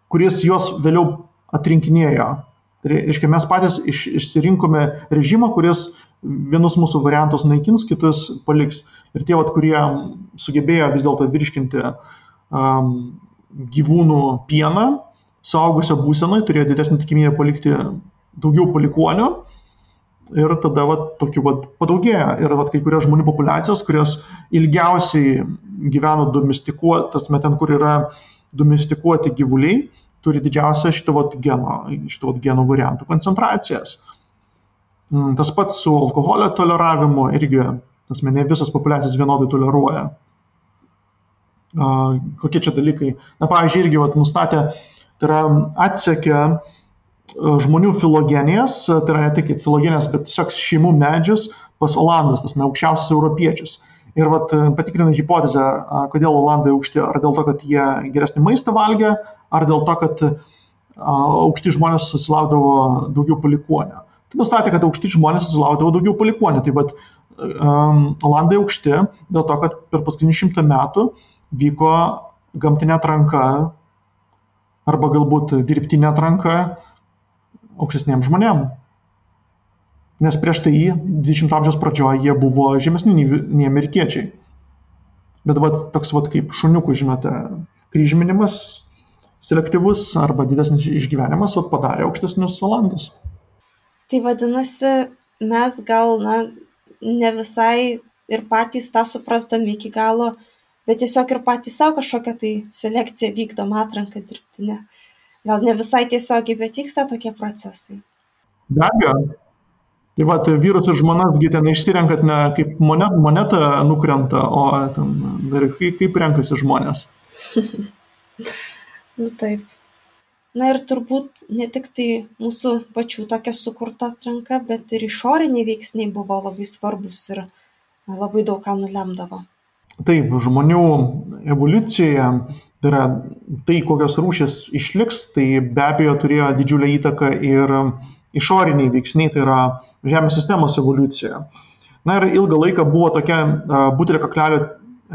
kuris juos vėliau atrinkinėjo. Tai reiškia, mes patys iš, išsirinkome režimą, kuris vienus mūsų variantus naikins, kitus paliks. Ir tie, vat, kurie sugebėjo vis dėlto virškinti um, gyvūnų pieną, suaugusio būsenoje turėjo didesnį tikimybę palikti daugiau palikonių ir tada vat, tokių vat, padaugėja. Ir vat, kai kurios žmonių populiacijos, kurios ilgiausiai gyveno domestikuotas, ten, kur yra domestikuoti gyvuliai, turi didžiausią šito vat, geno, šito vat, genų variantų koncentracijas. Mm, tas pats su alkoholio toleravimu irgi, tas ne visos populiacijos vienodai toleruoja kokie čia dalykai. Na, pavyzdžiui, irgi vat, nustatė, tai yra atsekė žmonių filogenijas, tai yra ne tik filogenijas, bet tiesiog šeimų medžius pas Olandus, tas aukščiausius europiečius. Ir vat, patikrina hipotezę, kodėl Olandai aukšti, ar dėl to, kad jie geresnį maistą valgė, ar dėl to, kad aukšti žmonės susilaukdavo daugiau palikuonio. Tai nustatė, kad aukšti žmonės susilaukdavo daugiau palikuonio. Tai vat, um, Olandai aukšti dėl to, kad per paskutinį šimtą metų uh, vyko gamtinė atranka arba galbūt dirbtinė atranka aukštesniem žmonėm. Nes prieš tai 20 amžiaus pradžioje jie buvo žemesni nei, amerikiečiai. Bet vat, toks vat, kaip šuniukų, žinote, kryžminimas selektyvus arba didesnis išgyvenimas vat, padarė aukštesnius olandus. Tai vadinasi, mes gal na, ne visai ir patys tą suprasdami iki galo bet tiesiog ir patys sau kažkokią tai selekciją vykdom, atranką dirbtinę. Gal ne visai tiesiogiai, bet vyksta tokie procesai. Be abejo. Tai va, tai vyrus ir žmonasgi ten išsirenkat ne kaip monet, moneta nukrenta, o ten, dar kaip, kaip renkasi žmonės. nu taip. Na ir turbūt ne tik tai mūsų pačių tokia sukurta atranka, bet ir išoriniai veiksniai buvo labai svarbus ir labai daug ką nulemdavo. Taip, žmonių evoliucijoje, tai yra tai, kokios rūšis išliks, tai be abejo turėjo didžiulę įtaką ir išoriniai veiksniai, tai yra Žemės sistemos evoliucija. Na ir ilgą laiką buvo tokia butelio kaklelio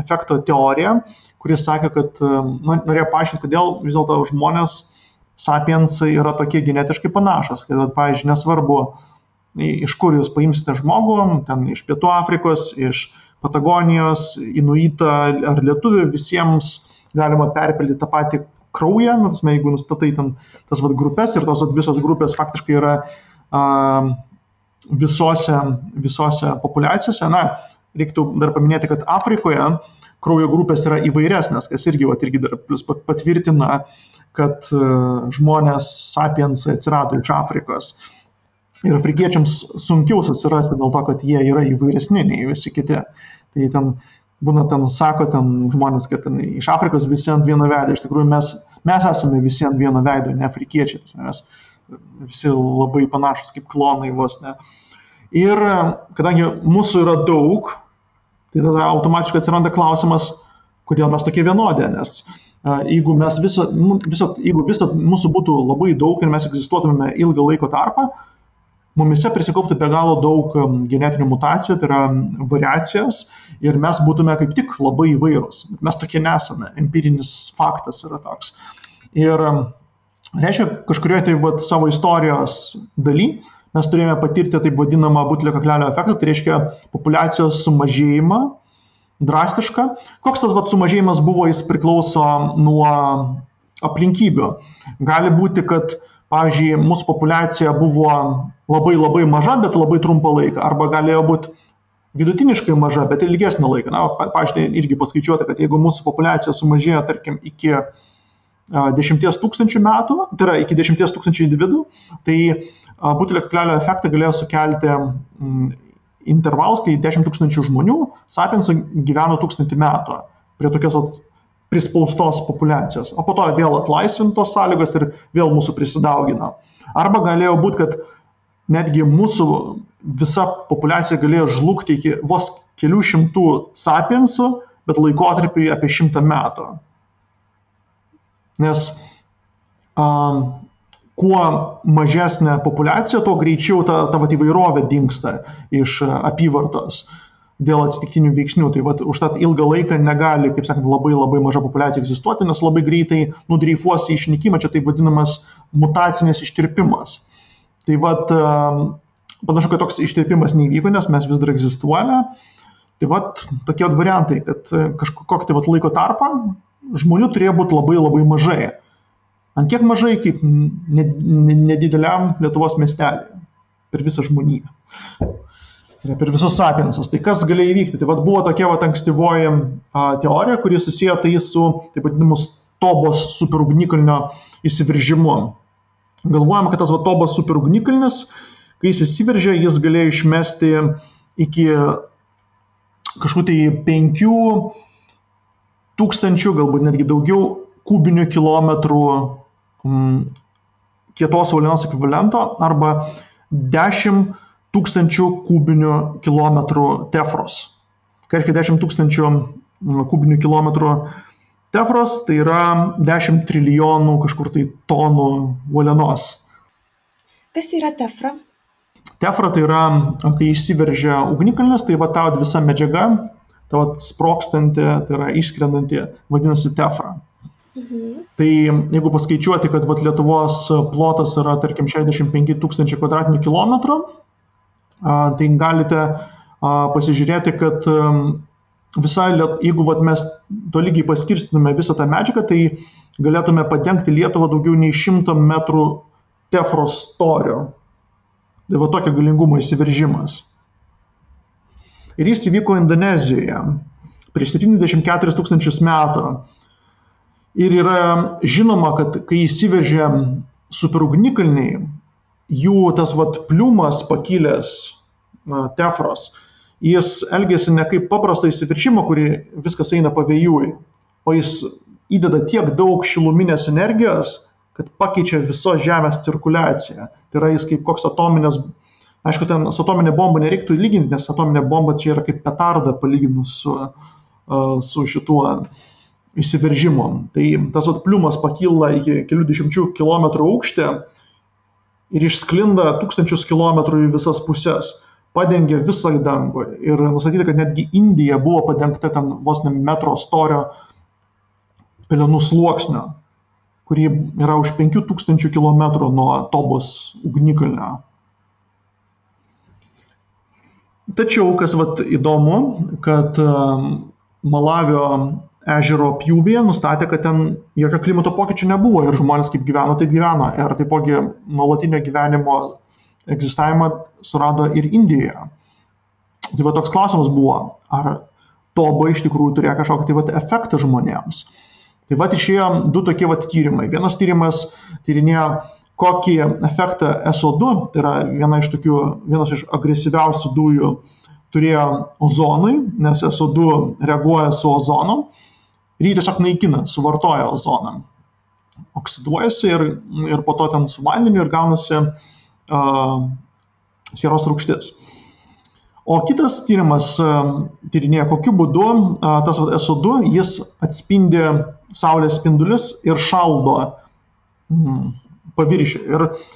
efekto teorija, kuris sakė, kad nu, norėjo paaiškinti, kodėl vis dėlto žmonės, sapiensai yra tokie genetiškai panašus. Kad, pavyzdžiui, nesvarbu, iš kur jūs paimsite žmogų, ten iš Pietų Afrikos, iš Patagonijos, Inuitą ar Lietuvių, visiems galima perpildyti tą patį kraują, na, tas, jeigu nustatai ten tas vat, grupės ir tos vat, visos grupės faktiškai yra a, visose, visose populiacijose, na, reiktų dar paminėti, kad Afrikoje kraujo grupės yra įvairesnės, kas irgi, vat, irgi dar plus patvirtina, kad žmonės sapiensai atsirado iš Afrikos. Ir afrikiečiams sunkiau susirasti dėl to, kad jie yra įvairesni nei visi kiti. Tai ten būna ten, sako ten žmonės, kad ten, iš Afrikos visi ant vieno veido. Iš tikrųjų mes, mes esame visi ant vieno veido, ne afrikiečiai. Mes visi labai panašus kaip klonai vos ne. Ir kadangi mūsų yra daug, tai tada automatiškai atsiranda klausimas, kodėl mes tokie vienodi, nes jeigu mes visą, visą, jeigu visą mūsų būtų labai daug ir mes egzistuotumėme ilgą laiko tarpą, mumise prisikauptų be galo daug genetinių mutacijų, tai yra variacijas ir mes būtume kaip tik labai įvairūs. Mes tokie nesame, empirinis faktas yra toks. Ir reiškia, kažkurioje tai vat, savo istorijos daly mes turėjome patirti taip vadinamą butelio kaklelio efektą, tai reiškia populiacijos sumažėjimą drastišką. Koks tas vat, sumažėjimas buvo, jis priklauso nuo aplinkybių. Gali būti, kad pavyzdžiui, mūsų populiacija buvo labai labai maža, bet labai trumpą laiką, arba galėjo būti vidutiniškai maža, bet ilgesnį laiką. Na, pavyzdžiui, irgi paskaičiuota, kad jeigu mūsų populiacija sumažėjo, tarkim, iki 10 tūkstančių metų, tai yra iki 10 tūkstančių individų, tai butelio kaklelio efektą galėjo sukelti intervalas, kai 10 tūkstančių žmonių sapiensai gyveno tūkstantį metų prie tokios prispaustos populiacijos, o po to vėl atlaisvintos sąlygos ir vėl mūsų prisidaugino. Arba galėjo būti, kad netgi mūsų visa populiacija galėjo žlugti iki vos kelių šimtų sapiensų, bet laikotarpį apie šimtą metų. Nes um, kuo mažesnė populiacija, tuo greičiau ta, ta vat, įvairovė dinksta iš apyvartos. Dėl atsitiktinių veiksnių. Tai vat, užtat ilgą laiką negali, kaip sakant, labai labai maža populiacija egzistuoti, nes labai greitai nudreifuos į išnykimą, čia taip vadinamas mutacinės ištirpimas. Tai vat, panašu, kad toks ištirpimas neįvyko, nes mes vis dar egzistuojame. Tai vat, tokie variantai, kad kažkokį tai vat, laiko tarpą žmonių turėjo būti labai labai mažai. Ant kiek mažai, kaip nedideliam Lietuvos miestelį per visą žmoniją yra per visus sapiensus. Tai kas galėjo įvykti? Tai vat, buvo tokia vat, ankstyvoji a, teorija, kuri susiję tai su taip vadinamus Tobos superugnikalnio įsiveržimu. Galvojama, kad tas vat, Tobos superugnikalnis, kai jis įsiveržė, jis galėjo išmesti iki kažkur tai penkių tūkstančių, galbūt netgi daugiau kubinių kilometrų mm, kietos uolienos ekvivalento arba 10 tūkstančių kubinių kilometrų tefros. Ką reiškia 10 tūkstančių mm, kubinių kilometrų tefros, tai yra 10 trilijonų kažkur tai tonų uolienos. Kas yra tefra? Tefra tai yra, kai išsiveržia ugnikalnis, tai va ta visa medžiaga, ta va sprokstanti, tai yra išskrendanti, vadinasi tefra. Mhm. Tai jeigu paskaičiuoti, kad vat, Lietuvos plotas yra, tarkim, 65 tūkstančiai kvadratinių kilometrų, tai galite pasižiūrėti, kad visai, jeigu vat, mes tolygiai paskirstume visą tą medžiagą, tai galėtume padengti Lietuvą daugiau nei 100 metrų tefros storio. Tai va tokio galingumo įsiveržimas. Ir jis įvyko Indonezijoje prieš 74 tūkstančius metų. Ir yra žinoma, kad kai įsiveržė superugnikalniai, jų tas vat pliumas pakilęs tefros, jis elgesi ne kaip paprasto įsiviršimo, kurį viskas eina pavėjui, o jis įdeda tiek daug šiluminės energijos, kad pakeičia visos Žemės cirkuliaciją. Tai yra jis kaip koks atominės, aišku, ten su atominė bomba nereiktų lyginti, nes atominė bomba čia yra kaip petarda palyginus su, su šituo įsiveržimu. Tai tas vat, pliumas pakyla iki kelių dešimčių kilometrų aukštį ir išsklinda tūkstančius kilometrų į visas puses, padengia visą dangų. Ir nustatyta, kad netgi Indija buvo padengta ten vos ne metro storio pelenų sluoksnio, kurį yra už 5000 km nuo Tobos ugnikalnio. Tačiau, kas vat, įdomu, kad um, Malavio ežero pjūvėje nustatė, kad ten jokio klimato pokyčių nebuvo ir žmonės kaip gyveno, taip gyveno. Ir taipogi nuolatinio gyvenimo egzistavimą surado ir Indijoje. Tai va toks klausimas buvo, ar toba iš tikrųjų turėjo kažkokį tai va efektą žmonėms. Tai va išėjo du tokie va tyrimai. Vienas tyrimas tyrinėjo, kokį efektą SO2, tai yra viena iš tokių, vienas iš agresyviausių dujų, turėjo ozonui, nes SO2 reaguoja su ozonu ir jį tiesiog naikina, suvartoja ozoną. Oksiduojasi ir, ir po to ten su vandeniu ir gaunasi uh, sieros rūgštis. O kitas tyrimas tyrinėja, kokiu būdu tas SO2 jis atspindi Saulės spindulius ir šaldo paviršių. Ir uh,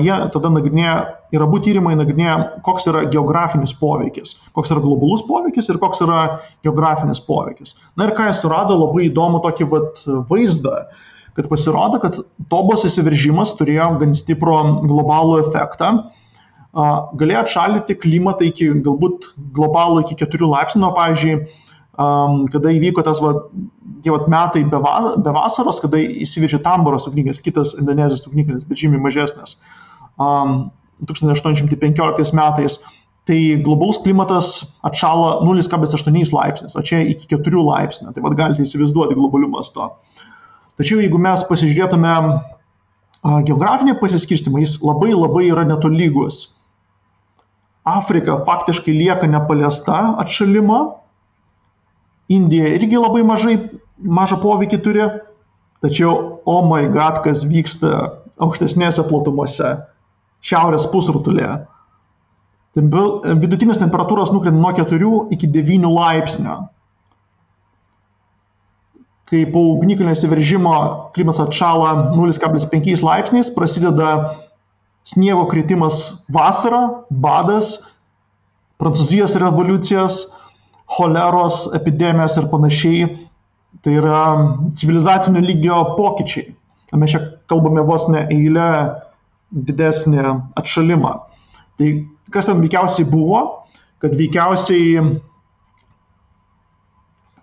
jie tada nagrinėja, ir abu tyrimai nagrinėja, koks yra geografinis poveikis, koks yra globalus poveikis ir koks yra geografinis poveikis. Na ir ką jie surado, labai įdomu tokį vat, vaizdą, kad pasirodo, kad tobos įsiveržimas turėjo gan stiprų globalų efektą. Galėjo atšaldyti klimatą iki galbūt globalų iki 4 laipsnių, nu, pavyzdžiui, kada įvyko tas va, tie va, metai be, va, be vasaros, kada įsivežė Tamboros ugnikalnis, kitas Indonezijos ugnikalnis, bet žymiai mažesnis, 1815 metais, tai globalus klimatas atšalo 0,8 laipsnis, o čia iki 4 laipsnių, tai vad galite įsivaizduoti globalių masto. Tačiau jeigu mes pasižiūrėtume geografinį pasiskirstimą, jis labai labai yra netolygus. Afrika faktiškai lieka nepaliesta atšalimo, Indija irgi labai mažai, mažą poveikį turi, tačiau, oh my god, kas vyksta aukštesnėse platumose, šiaurės pusrutulėje. Vidutinės temperatūros nukrenta nuo 4 iki 9 laipsnio. Kai po ugnikalnio įsiveržimo klimatas atšala 0,5 laipsniais, prasideda sniego kritimas vasarą, badas, Prancūzijos revoliucijos, choleros epidemijos ir panašiai. Tai yra civilizacinio lygio pokyčiai. Mes čia kalbame vos ne eilę didesnį atšalimą. Tai kas ten veikiausiai buvo, kad veikiausiai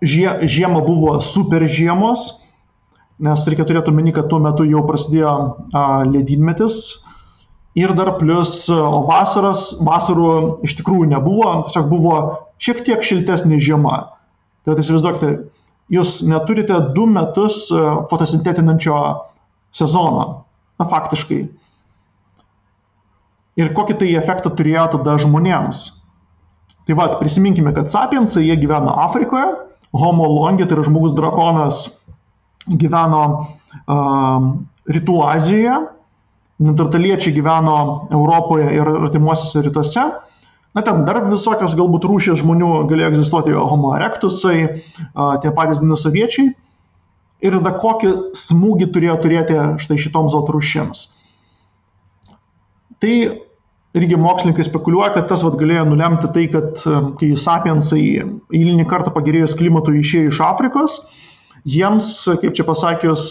žie, žiema buvo super žiemos, nes reikia turėti omeny, kad tuo metu jau prasidėjo a, ledynmetis, Ir dar plus, o vasaros, vasarų iš tikrųjų nebuvo, tiesiog buvo šiek tiek šiltesnė žiema. Tai įsivaizduokite, jūs neturite du metus fotosintetinančio sezono. Na, faktiškai. Ir kokį tai efektą turėjo tada žmonėms. Tai vad, prisiminkime, kad sapiensai jie gyveno Afrikoje, Homo longi, tai yra žmogus drakonas, gyveno uh, Rytų Azijoje, neandertaliečiai gyveno Europoje ir artimuosiuose rytuose. Na, ten dar visokios galbūt rūšės žmonių galėjo egzistuoti, homo erectusai, tie patys dinosaviečiai. Ir tada kokį smūgį turėjo turėti štai šitoms vat rūšims. Tai irgi mokslininkai spekuliuoja, kad tas vat galėjo nulemti tai, kad kai sapiensai eilinį kartą pagerėjus klimatui išėjo iš Afrikos, jiems, kaip čia pasakius,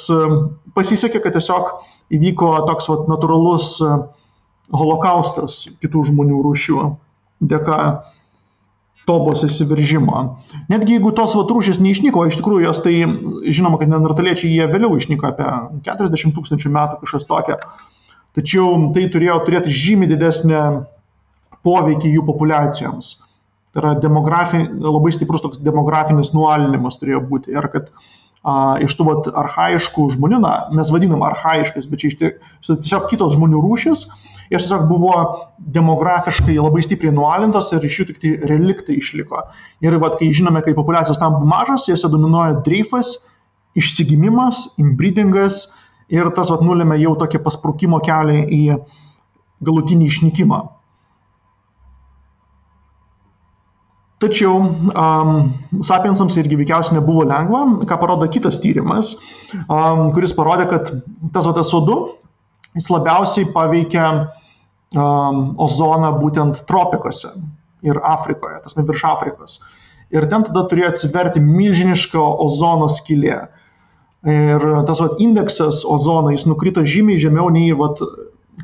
pasisekė, kad tiesiog įvyko toks vat, natūralus holokaustas kitų žmonių rūšių dėka tobos įsiveržimo. Netgi jeigu tos vat, rūšys neišnyko, iš tikrųjų jos tai, žinoma, kad neandertaliečiai jie vėliau išnyko apie 40 tūkstančių metų kažkas tokia, tačiau tai turėjo turėti žymiai didesnį poveikį jų populiacijoms. Tai yra demografi, labai stiprus toks demografinis nualinimas turėjo būti ir kad a, iš tų vat, arhaiškų žmonių, na, mes vadinam arhaiškais, bet čia iš tiesiog kitos žmonių rūšis, jos tiesiog buvo demografiškai labai stipriai nualintos ir iš jų tik tai reliktai išliko. Ir vat, kai žinome, kai populiacijos tampa mažas, jose dominuoja dreifas, išsigimimas, inbreedingas ir tas vat, nulėmė jau tokį pasprūkimo kelią į galutinį išnykimą. Tačiau um, sapiensams irgi veikiausiai nebuvo lengva, ką parodo kitas tyrimas, um, kuris parodė, kad tas vatas SO2 jis labiausiai paveikia um, ozoną būtent tropikuose ir Afrikoje, tas ne virš Afrikos. Ir ten tada turėjo atsiverti milžiniška ozono skylė. Ir tas vat, indeksas ozono, jis nukrito žymiai žemiau nei, vat,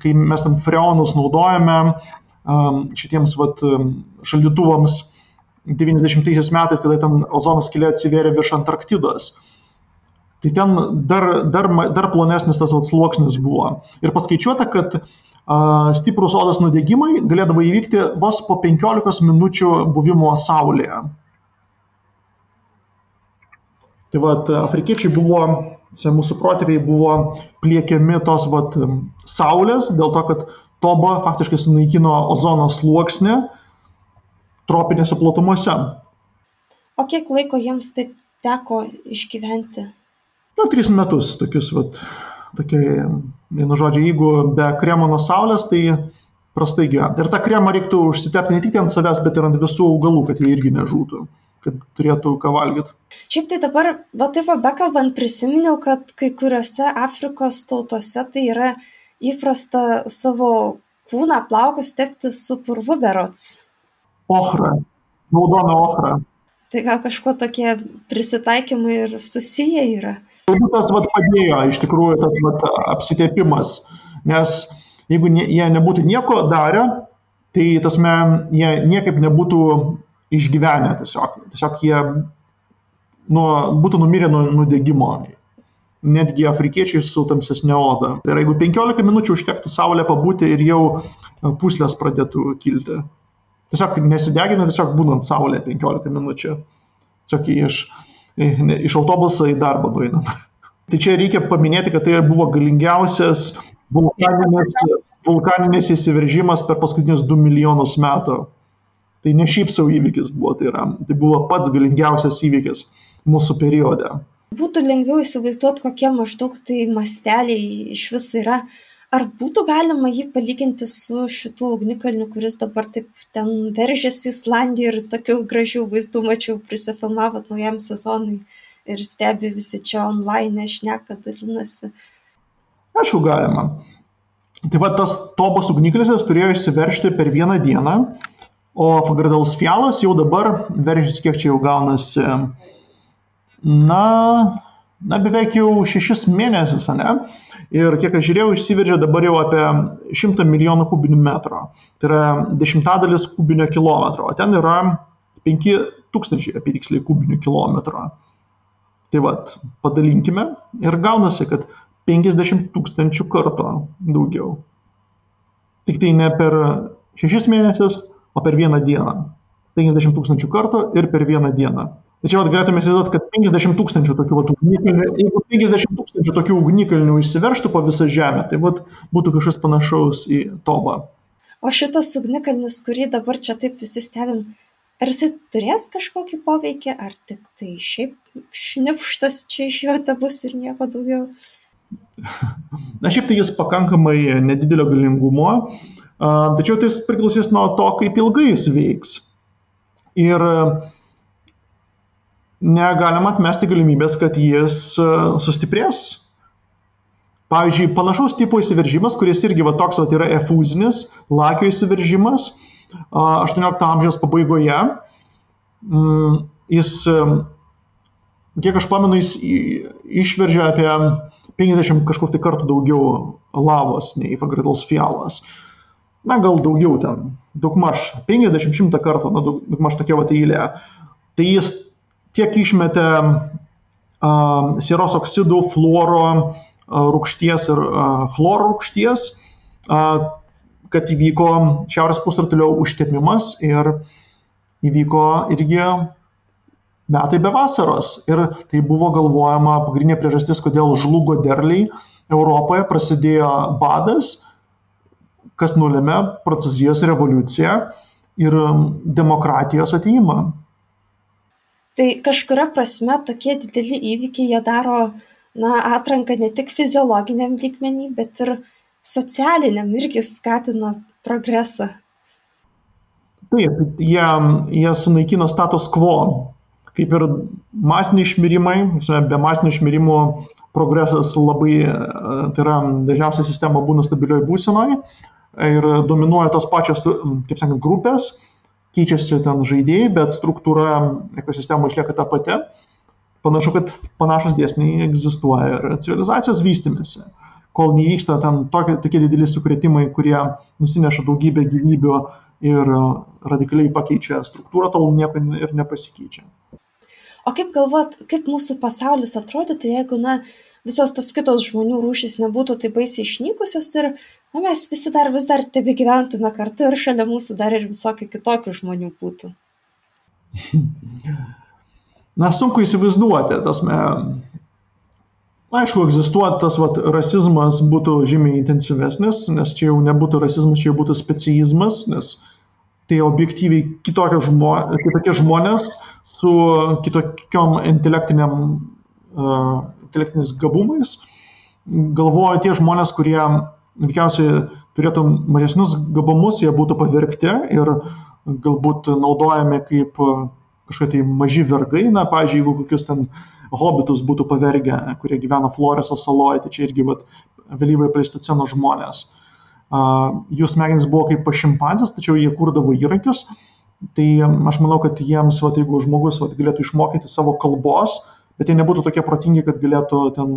kai mes ten freonus naudojame um, šitiems vat, šaldytuvams 90 metais, kada ten ozono skylė atsivėrė virš Antarktidos. Tai ten dar, dar, dar plonesnis tas sluoksnis buvo. Ir paskaičiuota, kad stiprus odos nudegimai galėdavo įvykti vos po 15 minučių buvimo Saulėje. Tai vad, afrikiečiai buvo, mūsų protėviai buvo pliekiami tos vad, Saulės, dėl to, kad toba faktiškai sunaikino ozono sluoksnį tropinėse platumose. O kiek laiko jiems taip teko išgyventi? Na, tris metus tokius, vat, tokie, vienu žodžiu, jeigu be kremo nuo saulės, tai prastai gyventi. Ir tą kremą reiktų užsitepti ne tik ant savęs, bet ir ant visų augalų, kad jie irgi nežūtų kad turėtų ką valgyti. Šiaip tai dabar, va taip va bekalbant, prisiminiau, kad kai kuriuose Afrikos tautose tai yra įprasta savo kūną plaukus tepti su purvu berots. Ochra, raudona ochra. Tai gal kažkuo tokie prisitaikymai ir susiję yra. Galbūt tas vat, padėjo iš tikrųjų tas vat, apsitepimas, nes jeigu ne, jie nebūtų nieko darę, tai tasme, jie niekaip nebūtų išgyvenę tiesiog. Tiesiog jie nuo, būtų numirę nuo nudegimo. Netgi afrikiečiai su tamsesnė oda. Tai yra, jeigu 15 minučių užtektų saulę pabūti ir jau puslės pradėtų kilti. Tiesiog nesidegina, tiesiog būnant saulė 15 minučių. Tiesiog iš, iš autobuso į darbą nueinam. Tai čia reikia paminėti, kad tai buvo galingiausias vulkaninis, vulkaninis įsiveržimas per paskutinius 2 milijonus metų. Tai ne šiaip savo įvykis buvo, tai, yra, tai buvo pats galingiausias įvykis mūsų periode. Būtų lengviau įsivaizduoti, kokie maždaug tai masteliai iš viso yra. Ar būtų galima jį palyginti su šitų ugnikalniu, kuris dabar taip ten veržėsi Islandijoje ir tokių gražių vaizdų mačiau, prisifilmavot naujam sezonui ir stebi visi čia online, šneka, dalinasi. Aišku, galima. Tai va tas tobos ugnikalnis turėjo išsiveršti per vieną dieną, o Fagradals fialas jau dabar veržiasi, kiek čia jau gaunasi, na, na beveik jau šešis mėnesius, ne? Ir kiek aš žiūrėjau, išsiveržė dabar jau apie 100 milijonų kubinių metrų. Tai yra dešimtadalis kubinio kilometro, o ten yra 5000 apytiksliai kubinių kilometrų. Tai vad, padalinkime ir gaunasi, kad 50 tūkstančių kartų daugiau. Tik tai ne per šešis mėnesius, o per vieną dieną. 50 tūkstančių kartų ir per vieną dieną. Čia vat, galėtume įsivaizduoti, kad 50 tūkstančių tokių vat, ugnikalnių, jeigu 50 tūkstančių tokių ugnikalnių išsiverštų po visą žemę, tai vat, būtų kažkas panašaus į tobą. O šitas ugnikalnis, kurį dabar čia taip visi stebim, ar jisai turės kažkokį poveikį, ar tik tai šiaip šnipštas čia iš jo te bus ir nieko daugiau? Na šiaip tai jis pakankamai nedidelio galingumo, tačiau tai priklausys nuo to, kaip ilgai jis veiks. Ir negalima atmesti galimybės, kad jis e, sustiprės. Pavyzdžiui, panašaus tipo įsiveržimas, kuris irgi va, toks va, yra efuzinis, lakio įsiveržimas 18 amžiaus pabaigoje, mm, jis, e, kiek aš pamenu, jis išveržė apie 50 kažkur tai kartų daugiau lavos nei Fagradals fialas. Na, gal daugiau ten, daugmaž 50-100 kartų, na, daugmaž tokia va eilė. Tai jis tiek išmetė uh, sieros oksidų, fluoro uh, rūkšties ir uh, chloro rūkšties, uh, kad įvyko šiaurės pusrutulio užtemimas ir įvyko irgi metai be vasaros. Ir tai buvo galvojama pagrindinė priežastis, kodėl žlugo derliai Europoje, prasidėjo badas, kas nulėmė Prancūzijos revoliuciją ir demokratijos ateimą tai kažkuria prasme tokie dideli įvykiai jie daro na atranką ne tik fiziologiniam lygmeny bet ir socialiniam irgi skatina progresą. Taip jie jie sunaikino status quo kaip ir masiniai išmirimai be masinių išmirimų progresas labai tai yra dažniausiai sistema būna stabilioj būsenoj ir dominuoja tos pačios kaip sakant grupės keičiasi ten žaidėjai, bet struktūra ekosistemų išlieka ta pati. Panašu, kad panašus dėsniai egzistuoja ir civilizacijos vystimėsi. Kol nevyksta ten tokie, tokie dideli sukretimai, kurie nusineša daugybę gyvybių ir radikaliai pakeičia struktūrą, tol nieko ir nepasikeičia. O kaip galvot, kaip mūsų pasaulis atrodytų, jeigu, na, visos tos kitos žmonių rūšys nebūtų taip baisiai išnykusios ir, na, mes visi dar vis dar tebe gyventume kartu ir šalia mūsų dar ir visokių kitokių žmonių būtų? Na, sunku įsivaizduoti, tas me, aišku, egzistuoja tas vat, rasizmas būtų žymiai intensyvesnis, nes čia jau nebūtų rasizmas, čia jau būtų speciizmas, nes tai objektyviai kitokie, žmo, kitokie žmonės su kitokiom intelektiniam, uh, intelektiniais gabumais. Galvoja tie žmonės, kurie veikiausiai turėtų mažesnius gabumus, jie būtų pavirkti ir galbūt naudojami kaip kažkokie tai maži vergai, na, pavyzdžiui, jeigu kokius ten hobitus būtų pavergę, kurie gyvena Floreso saloje, tai čia irgi vat, vėlyvai pleistoceno žmonės. Jų smegenys buvo kaip pašimpanzės, tačiau jie kurdavo įrankius. Tai aš manau, kad jiems, vat, jeigu žmogus vat, galėtų išmokyti savo kalbos, bet jie nebūtų tokie protingi, kad galėtų ten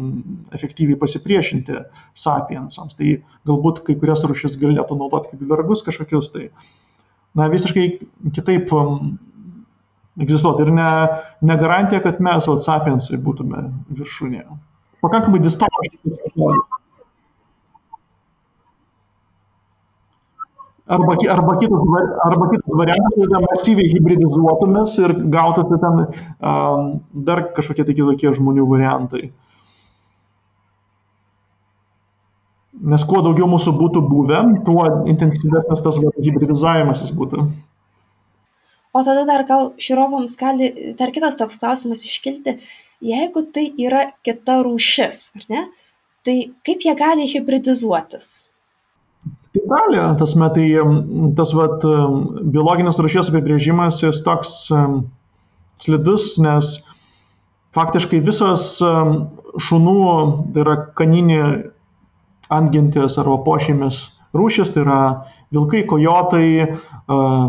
efektyviai pasipriešinti sapiensams. Tai galbūt kai kurias rušis galėtų naudoti kaip vergus kažkokius. Tai, na, visiškai kitaip egzistuoti. Ir ne, ne garantija, kad mes, vat, sapiensai, būtume viršūnėje. Pakankamai distopiškas žmonės. Arba, arba, kitas, arba kitas variantas, kad masyviai hybridizuotumės ir gautųsi ten um, dar kažkokie tai kitokie žmonių variantai. Nes kuo daugiau mūsų būtų buvę, tuo intensyvesnis tas hybridizavimasis būtų. O tada dar gal žiūrovams gali dar kitas toks klausimas iškilti, jeigu tai yra kita rūšis, ar ne, tai kaip jie gali hybridizuotis? Tai gali, tas metai, tas vat, biologinės rūšies apibrėžimas jis toks slidus, nes faktiškai visos šunų, tai yra kaninė antgentės arba pošėmis rūšis, tai yra vilkai, kojotai,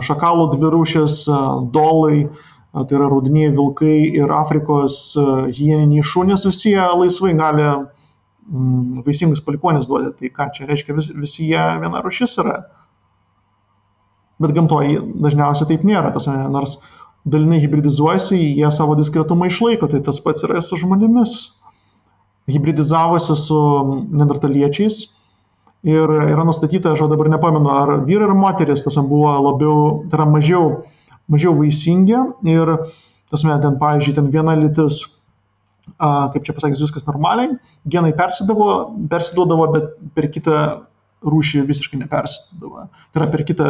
šakalų dvi rūšis, dolai, tai yra raudiniai vilkai ir Afrikos hieniniai šunys, visi laisvai gali vaisingus palikonis duoti. Tai ką čia reiškia, vis, visi jie viena rūšis yra. Bet gamtoje dažniausiai taip nėra, tas, nors dalinai hybridizuojasi, jie savo diskretumą išlaiko, tai tas pats yra su žmonėmis. Hybridizavosi su neandertaliečiais, ir yra nustatyta, aš dabar nepamenu, ar vyrai ar moteris, tas buvo labiau, tai yra mažiau, mažiau vaisingi ir, tas mes ten, pavyzdžiui, ten viena lytis, kaip čia pasakys, viskas normaliai, genai persidavo, persiduodavo, bet per kitą rūšį visiškai nepersiduodavo. Tai yra per kitą,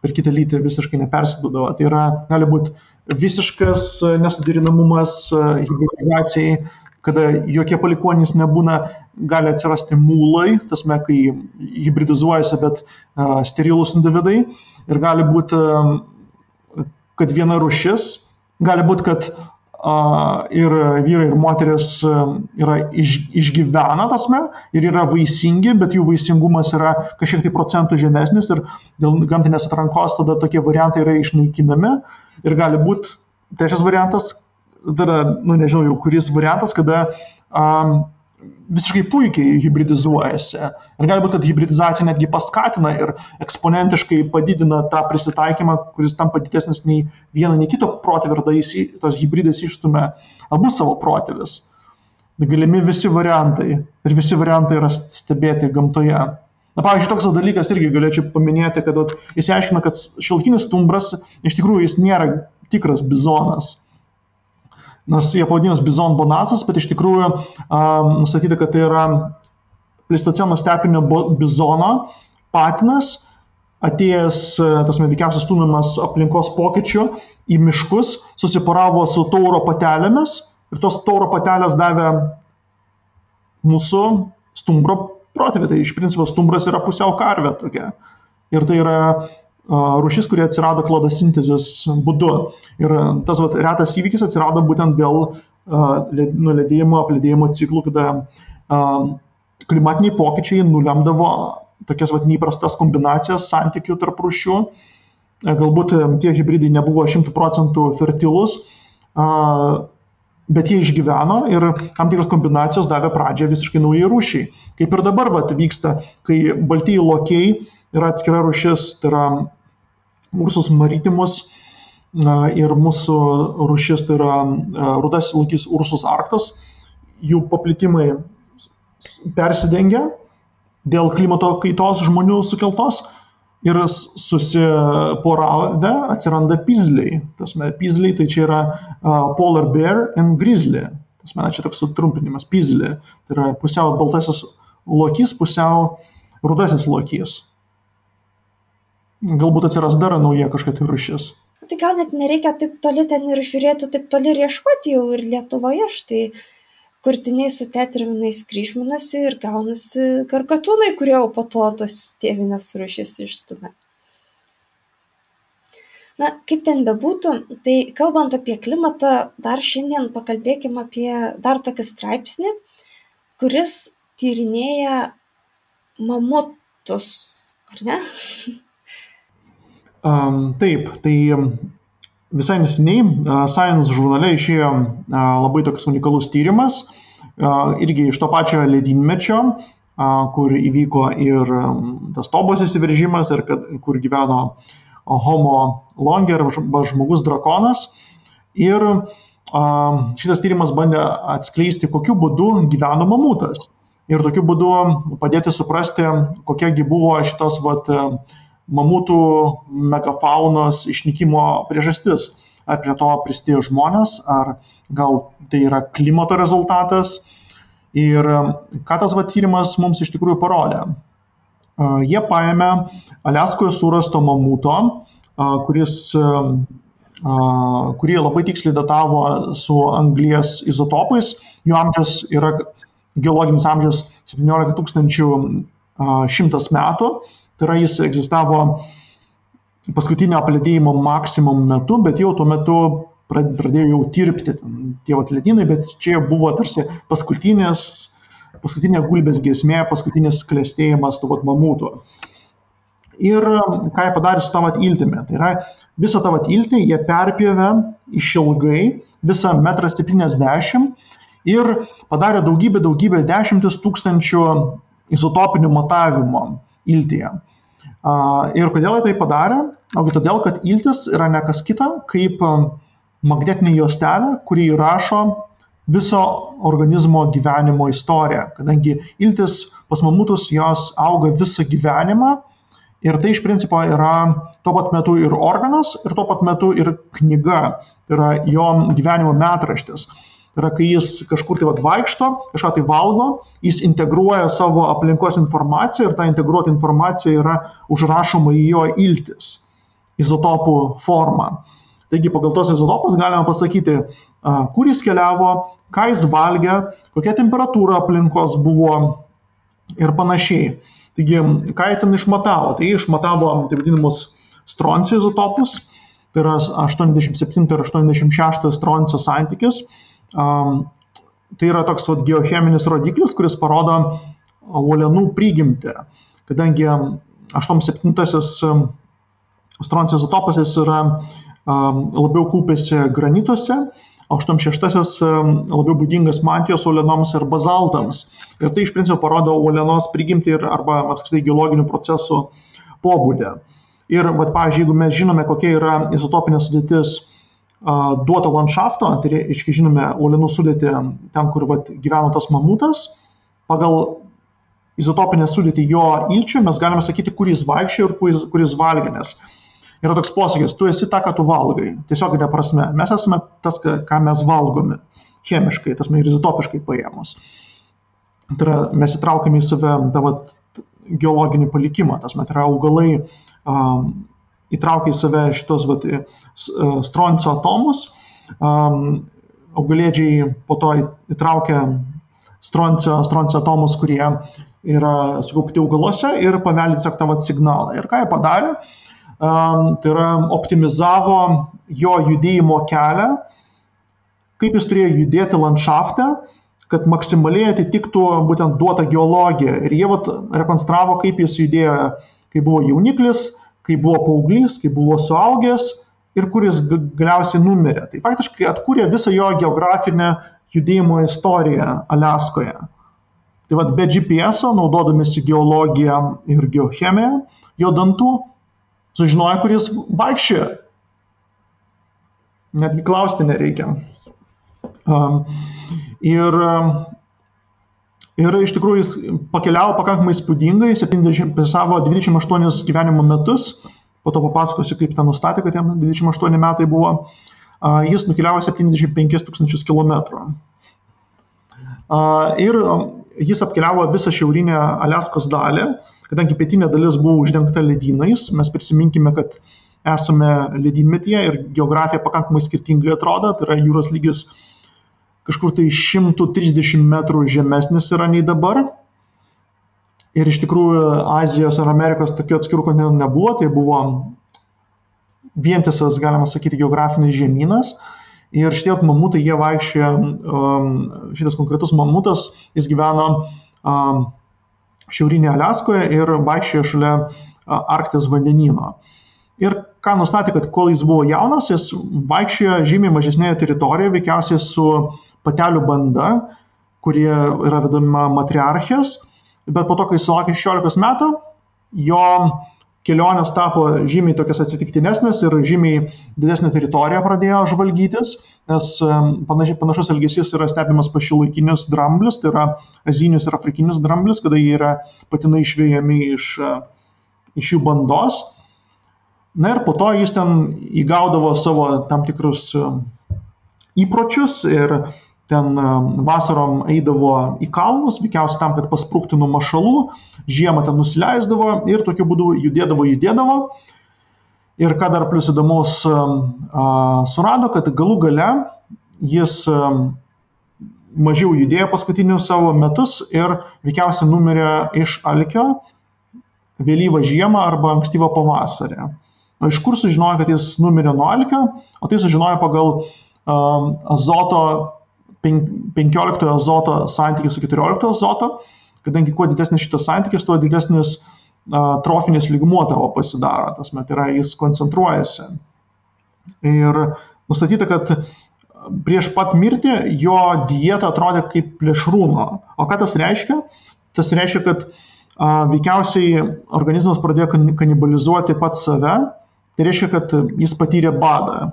per kitą lytį visiškai nepersiduodavo. Tai yra, gali būti visiškas nesuderinamumas hybridizacijai, kada jokie palikonys nebūna, gali atsirasti mūlai, tasme, kai hybridizuojasi, bet uh, sterilus individai. Ir gali būti, uh, kad viena rušis, gali būti, kad ir vyrai, ir moteris uh, yra iš, išgyvena tasme ir yra vaisingi, bet jų vaisingumas yra kažkiek tai procentų žemesnis ir dėl gamtinės atrankos tada tokie variantai yra išnaikinami. Ir gali būti trečias variantas, tada, nu nežinau jau kuris variantas, kada um, visiškai puikiai hybridizuojasi. Ir gali būti, kad hybridizacija netgi paskatina ir eksponentiškai padidina tą prisitaikymą, kuris tampa didesnis nei vieno, nei kito ir tada tos hybridas išstumia abu savo protėvis. Galimi visi variantai ir visi variantai yra stebėti gamtoje. Na, pavyzdžiui, toks dalykas irgi galėčiau paminėti, kad jis aiškina, kad šilkinis stumbras iš tikrųjų jis nėra tikras bizonas nors jie pavadinus bizon bonasas, bet iš tikrųjų nustatyta, kad tai yra plistoceno stepinio bizono patinas, atėjęs, tas veikiausias stumiamas aplinkos pokyčių į miškus, susiporavo su tauro patelėmis ir tos tauro patelės davė mūsų stumbro protėvį. Tai iš principo stumbras yra pusiau karvė tokia. Ir tai yra rūšis, kurie atsirado klodosintezės būdu. Ir tas vat, retas įvykis atsirado būtent dėl nuledėjimo, apledėjimo ciklų, kada klimatiniai pokyčiai nulemdavo tokias vat, neįprastas kombinacijas santykių tarp rūšių. Galbūt tie hybridai nebuvo 100 procentų fertilus, bet jie išgyveno ir tam tikros kombinacijos davė pradžią visiškai naujai rūšiai. Kaip ir dabar vat, vyksta, kai baltieji lokiai yra atskira rūšis, tai yra ursus maritimus ir mūsų rušis, tai yra rudasis lokys ursus arktos, jų paplitimai persidengia dėl klimato kaitos žmonių sukeltos ir susiporavę atsiranda pizliai. Tasme, pizliai tai čia yra uh, polar bear and grizzly. Tasme, čia toks sutrumpinimas pizli. Tai yra pusiau baltasis lokys, pusiau rudasis lokys. Galbūt atsiras dar nauja kažkokia tai rušis. Tai gal net nereikia taip toli ten ir žiūrėti, taip toli ir ieškoti jau ir Lietuvoje. Štai kurtiniai su tetervinais kryžminasi ir gaunasi karkatūnai, kurie jau po to tas tėvinės rušis išstumia. Na, kaip ten bebūtų, tai kalbant apie klimatą, dar šiandien pakalbėkime apie dar tokį straipsnį, kuris tyrinėja mamutus, ar ne? Taip, tai visai neseniai Science žurnale išėjo labai toks unikalus tyrimas, irgi iš to pačio ledynmečio, kur įvyko ir tas tobos įsiveržimas, ir kad, kur gyveno homo longer arba žmogus drakonas. Ir šitas tyrimas bandė atskleisti, kokiu būdu gyveno mamutas. Ir tokiu būdu padėti suprasti, kokiagi buvo šitos vat, mamutų megafaunos išnykimo priežastis. Ar prie to prisidėjo žmonės, ar gal tai yra klimato rezultatas. Ir ką tas va tyrimas mums iš tikrųjų parodė. Jie paėmė Aleskoje surasto mamuto, kuris, kurį labai tiksliai datavo su anglies izotopais. Jo amžius yra geologinis amžius 17 100 metų Tai yra jis egzistavo paskutinio apledėjimo maksimum metu, bet jau tuo metu pradėjo jau tirpti tie atledynai, bet čia buvo tarsi paskutinės, paskutinė gulbės giesmė, paskutinis klėstėjimas tų mamutų. Ir ką jie padarė su tavo iltimi. Tai yra visą tavo iltį jie perpjovė išilgai, visą 1,70 m ir padarė daugybę, daugybę dešimtis tūkstančių izotopinių matavimų iltyje. Ir kodėl jie tai padarė? Ogi todėl, kad iltis yra ne kas kita kaip magnetinė juostelė, kuri įrašo viso organizmo gyvenimo istoriją. Kadangi iltis pas mamutus jos auga visą gyvenimą ir tai iš principo yra tuo pat metu ir organas, ir tuo pat metu ir knyga. Tai yra jo gyvenimo metraštis. Tai yra, kai jis kažkur tai vat, vaikšto, kažką tai valgo, jis integruoja savo aplinkos informaciją ir ta integruota informacija yra užrašoma į jo iltis, izotopų formą. Taigi pagal tos izotopus galima pasakyti, kur jis keliavo, ką jis valgė, kokia temperatūra aplinkos buvo ir panašiai. Taigi, ką jie ten išmatavo? Tai jie išmatavo taip vadinamus stroncio izotopus, tai yra 87 ir 86 stroncio santykis Tai yra toks vat, geocheminis rodiklis, kuris parodo uolienų prigimtį, kadangi 87 stroncijos izotopas jis yra labiau kūpėsi granituose, 86 labiau būdingas mantijos uolienoms ir bazaltams. Ir tai iš principo parodo uolienos prigimtį ir arba apskritai geologinių procesų pobūdį. Ir, vat, pavyzdžiui, jeigu mes žinome, kokia yra izotopinė sudėtis duoto landšafto, tai reiškia žinome uolienų sudėtį ten, kur vat, gyveno tas mamutas, pagal izotopinę sudėtį jo ilčių mes galime sakyti, kur jis vaikščiojo ir kur jis, kur jis valgė, nes yra toks posakis, tu esi ta, ką tu valgai, tiesioginė prasme, mes esame tas, ką mes valgome, chemiškai, tas ir izotopiškai paėmus. Tai yra, mes įtraukiame į save tą geologinį palikimą, tas met yra augalai, um, įtraukia į save šitos vat, e, stroncio atomus, augalėdžiai po to įtraukia stroncio, stroncio atomus, kurie yra sukaupti augaluose ir paveldi tiesiog tą vat, signalą. Ir ką jie padarė? Tai yra optimizavo jo judėjimo kelią, kaip jis turėjo judėti landšaftą, kad maksimaliai atitiktų būtent duotą geologiją. Ir jie vat, rekonstravo, kaip jis judėjo, kai buvo jauniklis, kai buvo paauglys, kai buvo suaugęs ir kuris galiausiai numirė. Tai faktiškai atkūrė visą jo geografinę judėjimo istoriją Aliaskoje. Tai vad be GPS, naudodamėsi geologiją ir geochemiją, jo dantų sužinojo, kur jis vaikščioja. Netgi klausti nereikia. Um, ir, ir iš tikrųjų jis pakeliavo pakankamai spūdingai, 70, savo 28 gyvenimo metus, po to papasakosiu, kaip ten nustatė, kad jam 28 metai buvo, jis nukeliavo 75 tūkstančius kilometrų. Ir jis apkeliavo visą šiaurinę Aliaskos dalį, kadangi pietinė dalis buvo uždengta ledynais, mes prisiminkime, kad esame ledynmetyje ir geografija pakankamai skirtingai atrodo, tai yra jūros lygis kažkur tai 130 metrų žemesnis yra nei dabar. Ir iš tikrųjų Azijos ar Amerikos tokių atskirų kontinentų nebuvo, tai buvo vientisas, galima sakyti, geografinis žemynas. Ir šitie mamutai, jie vaikščia, um, šitas konkretus mamutas, jis gyveno um, šiaurinėje Aliaskoje ir vaikščiojo šalia Arkties vandenyno. Ir ką nustatė, kad kol jis buvo jaunas, jis vaikščiojo žymiai mažesnėje teritorijoje, veikiausiai su patelių banda, kurie yra vedama matriarchės, bet po to, kai sulaukė 16 metų, jo kelionės tapo žymiai tokias atsitiktinesnės ir žymiai didesnė teritorija pradėjo žvalgytis, nes panašus elgesys yra stebimas pašilaikinius dramblius, tai yra azinius ir afrikinius dramblius, kada jie yra patinai išvėjami iš, iš jų bandos. Na ir po to jis ten įgaudavo savo tam tikrus įpročius ir ten e, vasarom eidavo į kalnus, veikiausiai tam, kad pasprūktų nuo mašalų, žiemą ten nusileisdavo ir tokiu būdu judėdavo, judėdavo. Ir ką dar plus įdomus e, surado, kad galų gale jis e, mažiau judėjo paskutinius savo metus ir veikiausiai numirė iš alkio vėlyvą žiemą arba ankstyvą pavasarį. O iš kur sužinojo, kad jis numirė nuo alkio? O tai sužinojo pagal azoto 15 azoto santykis su 14 azoto, kadangi kuo didesnis šitas santykis, tuo didesnis trofinis lygmuo tavo pasidaro, tas met yra, jis koncentruojasi. Ir nustatyta, kad prieš pat mirtį jo dieta atrodė kaip plėšrūno. O ką tas reiškia? Tas reiškia, kad a, veikiausiai organizmas pradėjo kanibalizuoti pats save, tai reiškia, kad jis patyrė badą.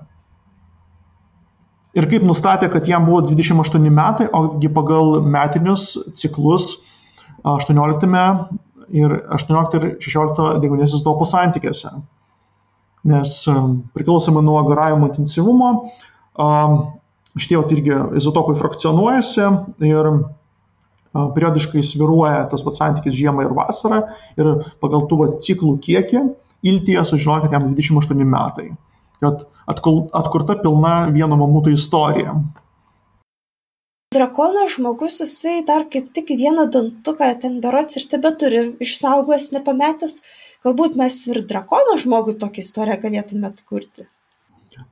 Ir kaip nustatė, kad jam buvo 28 metai, ogi pagal metinius ciklus 18 ir 18 ir 16 deguonies izotopo santykiuose. Nes priklausomai nuo garavimo intensyvumo, šitie irgi izotopai frakcionuojasi ir periodiškai sviruoja tas pats santykis žiemą ir vasarą ir pagal tų va, ciklų kiekį iltyje sužinoja, kad jam 28 metai kad atkul, atkurta pilna vieno mamuto istorija. Drakono žmogus, jisai dar kaip tik vieną dantuką ten berots ir tebe turi išsaugojęs nepametęs. Galbūt mes ir drakono žmogui tokią istoriją galėtume atkurti.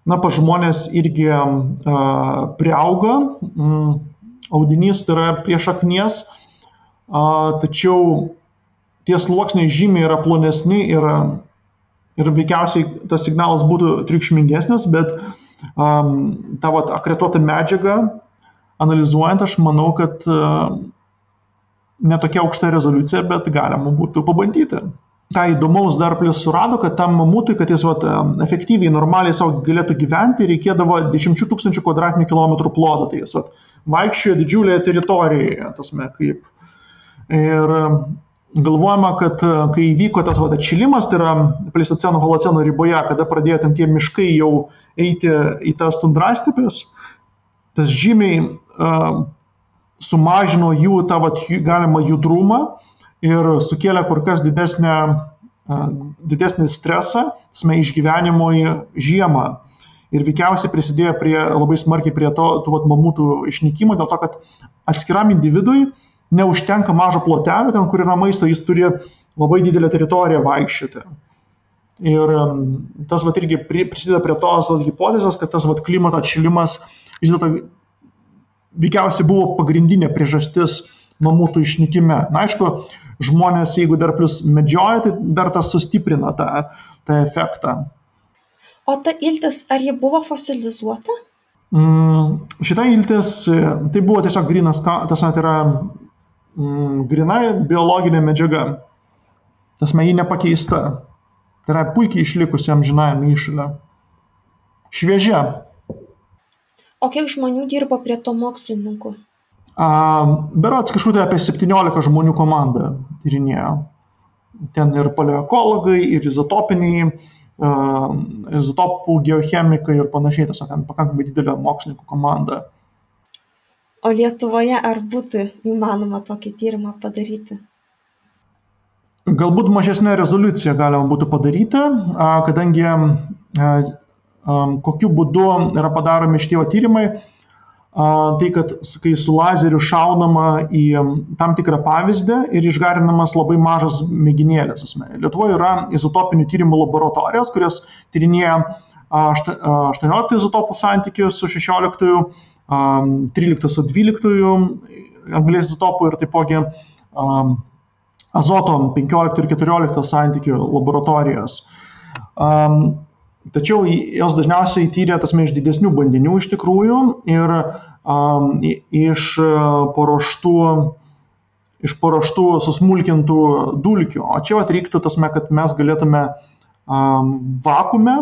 Na, pa žmonės irgi uh, priauga, um, audinys tai yra prieš aknies, uh, tačiau tie sluoksniai žymiai yra plonesni ir ir veikiausiai tas signalas būtų triukšmingesnis, bet um, tą vat, akretuotą medžiagą analizuojant, aš manau, kad uh, netokia aukšta rezoliucija, bet galima būtų pabandyti. Ką įdomaus dar plus surado, kad tam mamutui, kad jis vat, efektyviai, normaliai savo galėtų gyventi, reikėdavo 10 tūkstančių kvadratinių kilometrų ploto. Tai jis vat, vaikščiojo didžiulėje teritorijoje, tasme, kaip. Ir galvojama, kad e, kai įvyko tas va, atšilimas, tai yra plisoceno holoceno riboje, kada pradėjo ten tie miškai jau eiti į tas tundrastepės, tas žymiai uh, sumažino jų tą va, galimą judrumą ir sukėlė kur kas didesnę, uh, didesnį stresą, sme išgyvenimo į žiemą. Ir veikiausiai prisidėjo prie, labai smarkiai prie to, tų vat, mamutų išnykimo, dėl to, kad atskiram individui uh, neužtenka mažo plotelio, ten, kur yra maisto, jis turi labai didelę teritoriją vaikščioti. Ir tas vat irgi prisideda prie tos hipotezės, kad tas vat klimato atšilimas vis dėlto veikiausiai buvo pagrindinė priežastis mamutų išnykime. Na, aišku, žmonės, jeigu dar plus medžioja, tai dar tas sustiprina tą, tą efektą. O ta iltis, ar ji buvo fosilizuota? Mm, šita iltis, tai buvo tiesiog grinas, tas net yra mm, grinai biologinė medžiaga. Tas me jį nepakeista. Tai yra puikiai išlikusi amžinajame išalė. Šviežia. O kiek žmonių dirba prie to mokslininkų? Berots kažkur tai apie 17 žmonių komandą tyrinėjo. Ten ir paleokologai, ir izotopiniai, izotopų geochemikai ir panašiai, tiesiog ten pakankamai didelė mokslininkų komanda. O Lietuvoje ar būtų įmanoma tokį tyrimą padaryti? Galbūt mažesnė rezoliucija galima būtų padaryti, kadangi kokiu būdu yra padaromi šitie tyrimai, tai kad kai su lazeriu šaunama į tam tikrą pavyzdį ir išgarinamas labai mažas mėginėlis. Lietuvoje yra izotopinių tyrimų laboratorijos, kurios tyrinėja 18 izotopų santykius su 16, 13 su 12 anglės izotopų ir taipogi azoto 15 ir 14 santykių laboratorijos. Um, tačiau jos dažniausiai tyrė tas iš didesnių bandinių iš tikrųjų ir um, iš paruoštų iš paruoštų susmulkintų dulkių. O čia reiktų tasme, kad mes galėtume um, vakume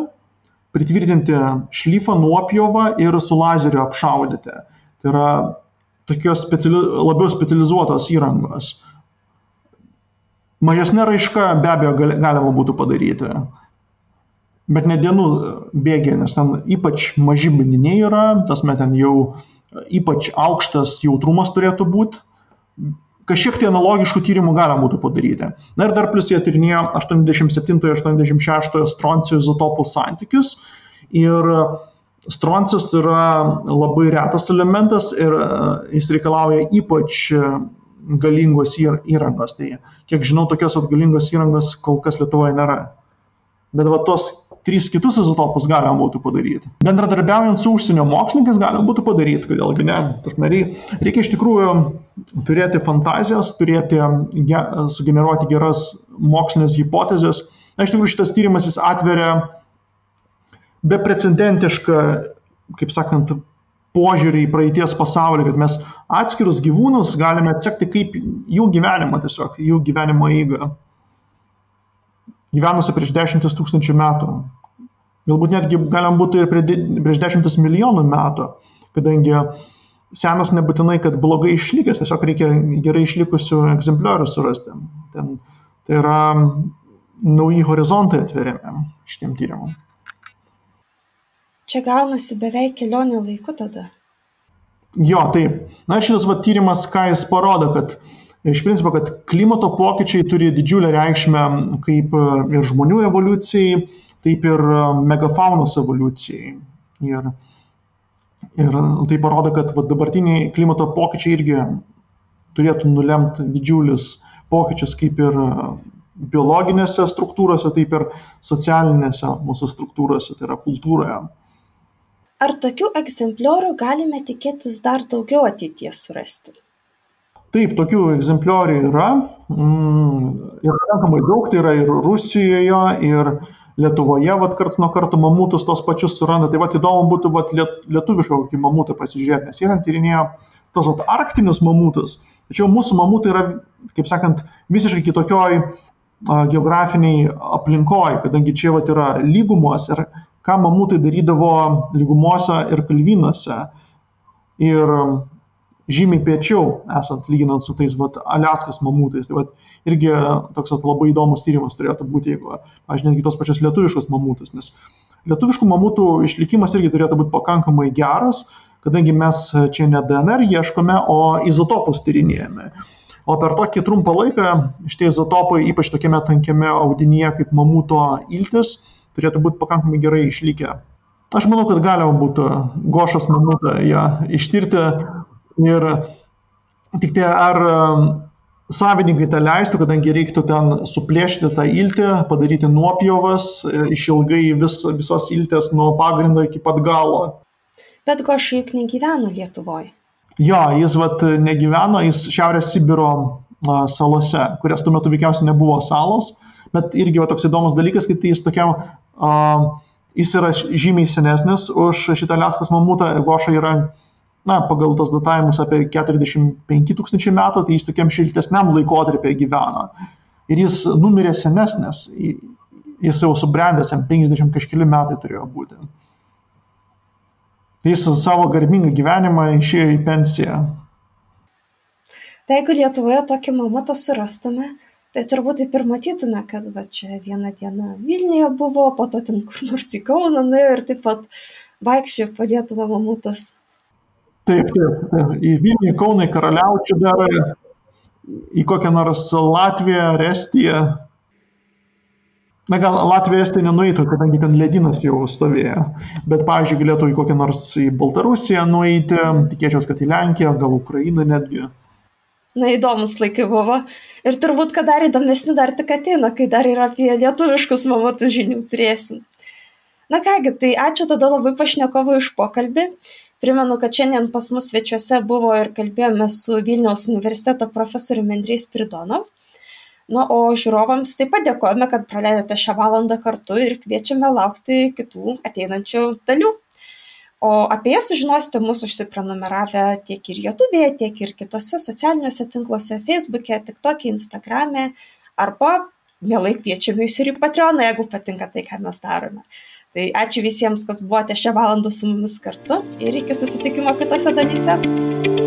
pritvirtinti šlyfą nuopjovą ir su lazeriu apšaudyti. Tai yra tokios speciali, labiau specializuotos įrangos. Mažesnė raiška be abejo galima būtų padaryti, bet ne dienų bėgė, nes ten ypač maži bandiniai yra, tas met ten jau ypač aukštas jautrumas turėtų būti. Kažkiek tai analogiškų tyrimų galima būtų padaryti. Na ir dar plus jie tyrinėjo 87-86 stroncijų izotopų santykius. Ir stroncis yra labai retas elementas ir jis reikalauja ypač galingos įrangos. Tai kiek žinau, tokios galingos įrangos kol kas Lietuvoje nėra. Bet va tos trys kitus izotopus galima būtų padaryti. Bendradarbiaujant su užsienio mokslininkais galima būtų padaryti, kodėlgi ne. Tas nariai reikia iš tikrųjų turėti fantazijas, turėti, ge, sugeneruoti geras mokslinės hipotezės. Na, iš tikrųjų šitas tyrimas jis atveria beprecedentišką, kaip sakant, požiūrį į praeities pasaulį, kad mes atskirus gyvūnus galime atsekti kaip jų gyvenimą tiesiog, jų gyvenimo eigą. Gyvenusi prieš dešimtis tūkstančių metų. Galbūt netgi galim būtų ir prieš dešimtis milijonų metų, kadangi senas nebūtinai, kad blogai išlikęs, tiesiog reikia gerai išlikusių egzempliorių surasti. Ten, tai yra nauji horizontai atveriami šitiem tyrimam. Čia gaunasi beveik kelionė laiku tada. Jo, taip. Na, šitas va, tyrimas, ką jis parodo, kad iš principo, kad klimato pokyčiai turi didžiulę reikšmę kaip e, ir žmonių evoliucijai, taip ir e, megafaunos evoliucijai. Ir, ir tai parodo, kad va, dabartiniai klimato pokyčiai irgi turėtų nulemti didžiulius pokyčius kaip ir e, biologinėse struktūrose, taip ir socialinėse mūsų struktūrose, tai yra kultūroje. Ar tokių egzempliorių galime tikėtis dar daugiau ateityje surasti? Taip, tokių egzempliorių yra. Mm, ir pakankamai daug, tai yra ir Rusijoje, ir Lietuvoje, vad karts nuo karto mamutus tos pačius suranda. Tai vad įdomu būtų vat, lietuvišką kokį mamutą pasižiūrėti, nes jie ten tyrinėjo tos vat, arktinius mamutus. Tačiau mūsų mamutai yra, kaip sakant, visiškai kitokioj geografiniai aplinkoj, kadangi čia vat, yra lygumos ir ką mamutai darydavo lygumose ir kalvynuose. Ir žymiai piečiau, esant lyginant su tais vat, Aliaskas mamutais. Tai vat, irgi toks vat, labai įdomus tyrimas turėtų būti, jeigu, aš netgi tos pačios lietuviškos mamutus, nes lietuviškų mamutų išlikimas irgi turėtų būti pakankamai geras, kadangi mes čia ne DNR ieškome, o izotopus tyrinėjame. O per tokį trumpą laiką šitie izotopai, ypač tokiame tankiame audinyje kaip mamuto iltis, turėtų būti pakankamai gerai išlikę. Aš manau, kad galima būtų gošas mamutą ją ištirti ir tik tai ar um, savininkai tą leistų, kadangi reiktų ten suplėšti tą iltį, padaryti nuopjovas, e, išilgai vis, visos iltės nuo pagrindo iki pat galo. Bet Goša juk negyveno Lietuvoje. Jo, jis vat negyveno, jis Šiaurės Sibiro salose, kurias tuo metu veikiausiai nebuvo salos, bet irgi va, toks įdomus dalykas, kad jis tokiam Jis yra žymiai senesnis už šitą Leskas mamutą, Goša yra, na, pagal tos datavimus apie 45 tūkstančiai metų, tai jis tokiam šiltesniam laikotarpį gyvena. Ir jis numirė senesnis. jis jau subrendęs, jam 50 kažkeli metai turėjo būti. Tai jis savo garbingą gyvenimą išėjo į pensiją. Tai jeigu Lietuvoje tokį mamutą surastume, tai turbūt taip ir matytume, kad va čia vieną dieną Vilniuje buvo, po to ten kur nors į Kauną nuėjo ir taip pat vaikščiojo po Lietuvą mamutas. Taip, taip, į Vilnių, Kauną, Karaliaučių dar, į kokią nors Latviją Estiją. Na gal Latvija Estija nenueitų, kadangi ten ledinas jau stovėjo, bet, pavyzdžiui, galėtų į kokią nors į Baltarusiją nueiti, tikėčiausi, kad į Lenkiją, gal Ukrainą netgi. Na įdomus laikai buvo. Ir turbūt, kad dar įdomesni dar tik ateina, kai dar ir apie lietuviškus mamutus žinių turėsim. Na kągi, tai ačiū tada labai pašnekovui už pokalbį. Primenu, kad šiandien pas mus svečiuose buvo ir kalbėjome su Vilniaus universiteto profesoriumi Andrėjs Pridonov na o žiūrovams taip pat dėkojame kad praleidote šią valandą kartu ir kviečiame laukti kitų ateinančių dalių. O apie jas sužinosite mūsų užsiprenumeravę tiek ir jutubėje tiek ir kituose socialiniuose tinkluose feisbuke tiktoke instagrame. Arba mielai kviečiame jūs ir į patreoną jeigu patinka tai ką mes darome tai ačiū visiems kas buvote šią valandą su mumis kartu ir iki susitikimo kitose dalyse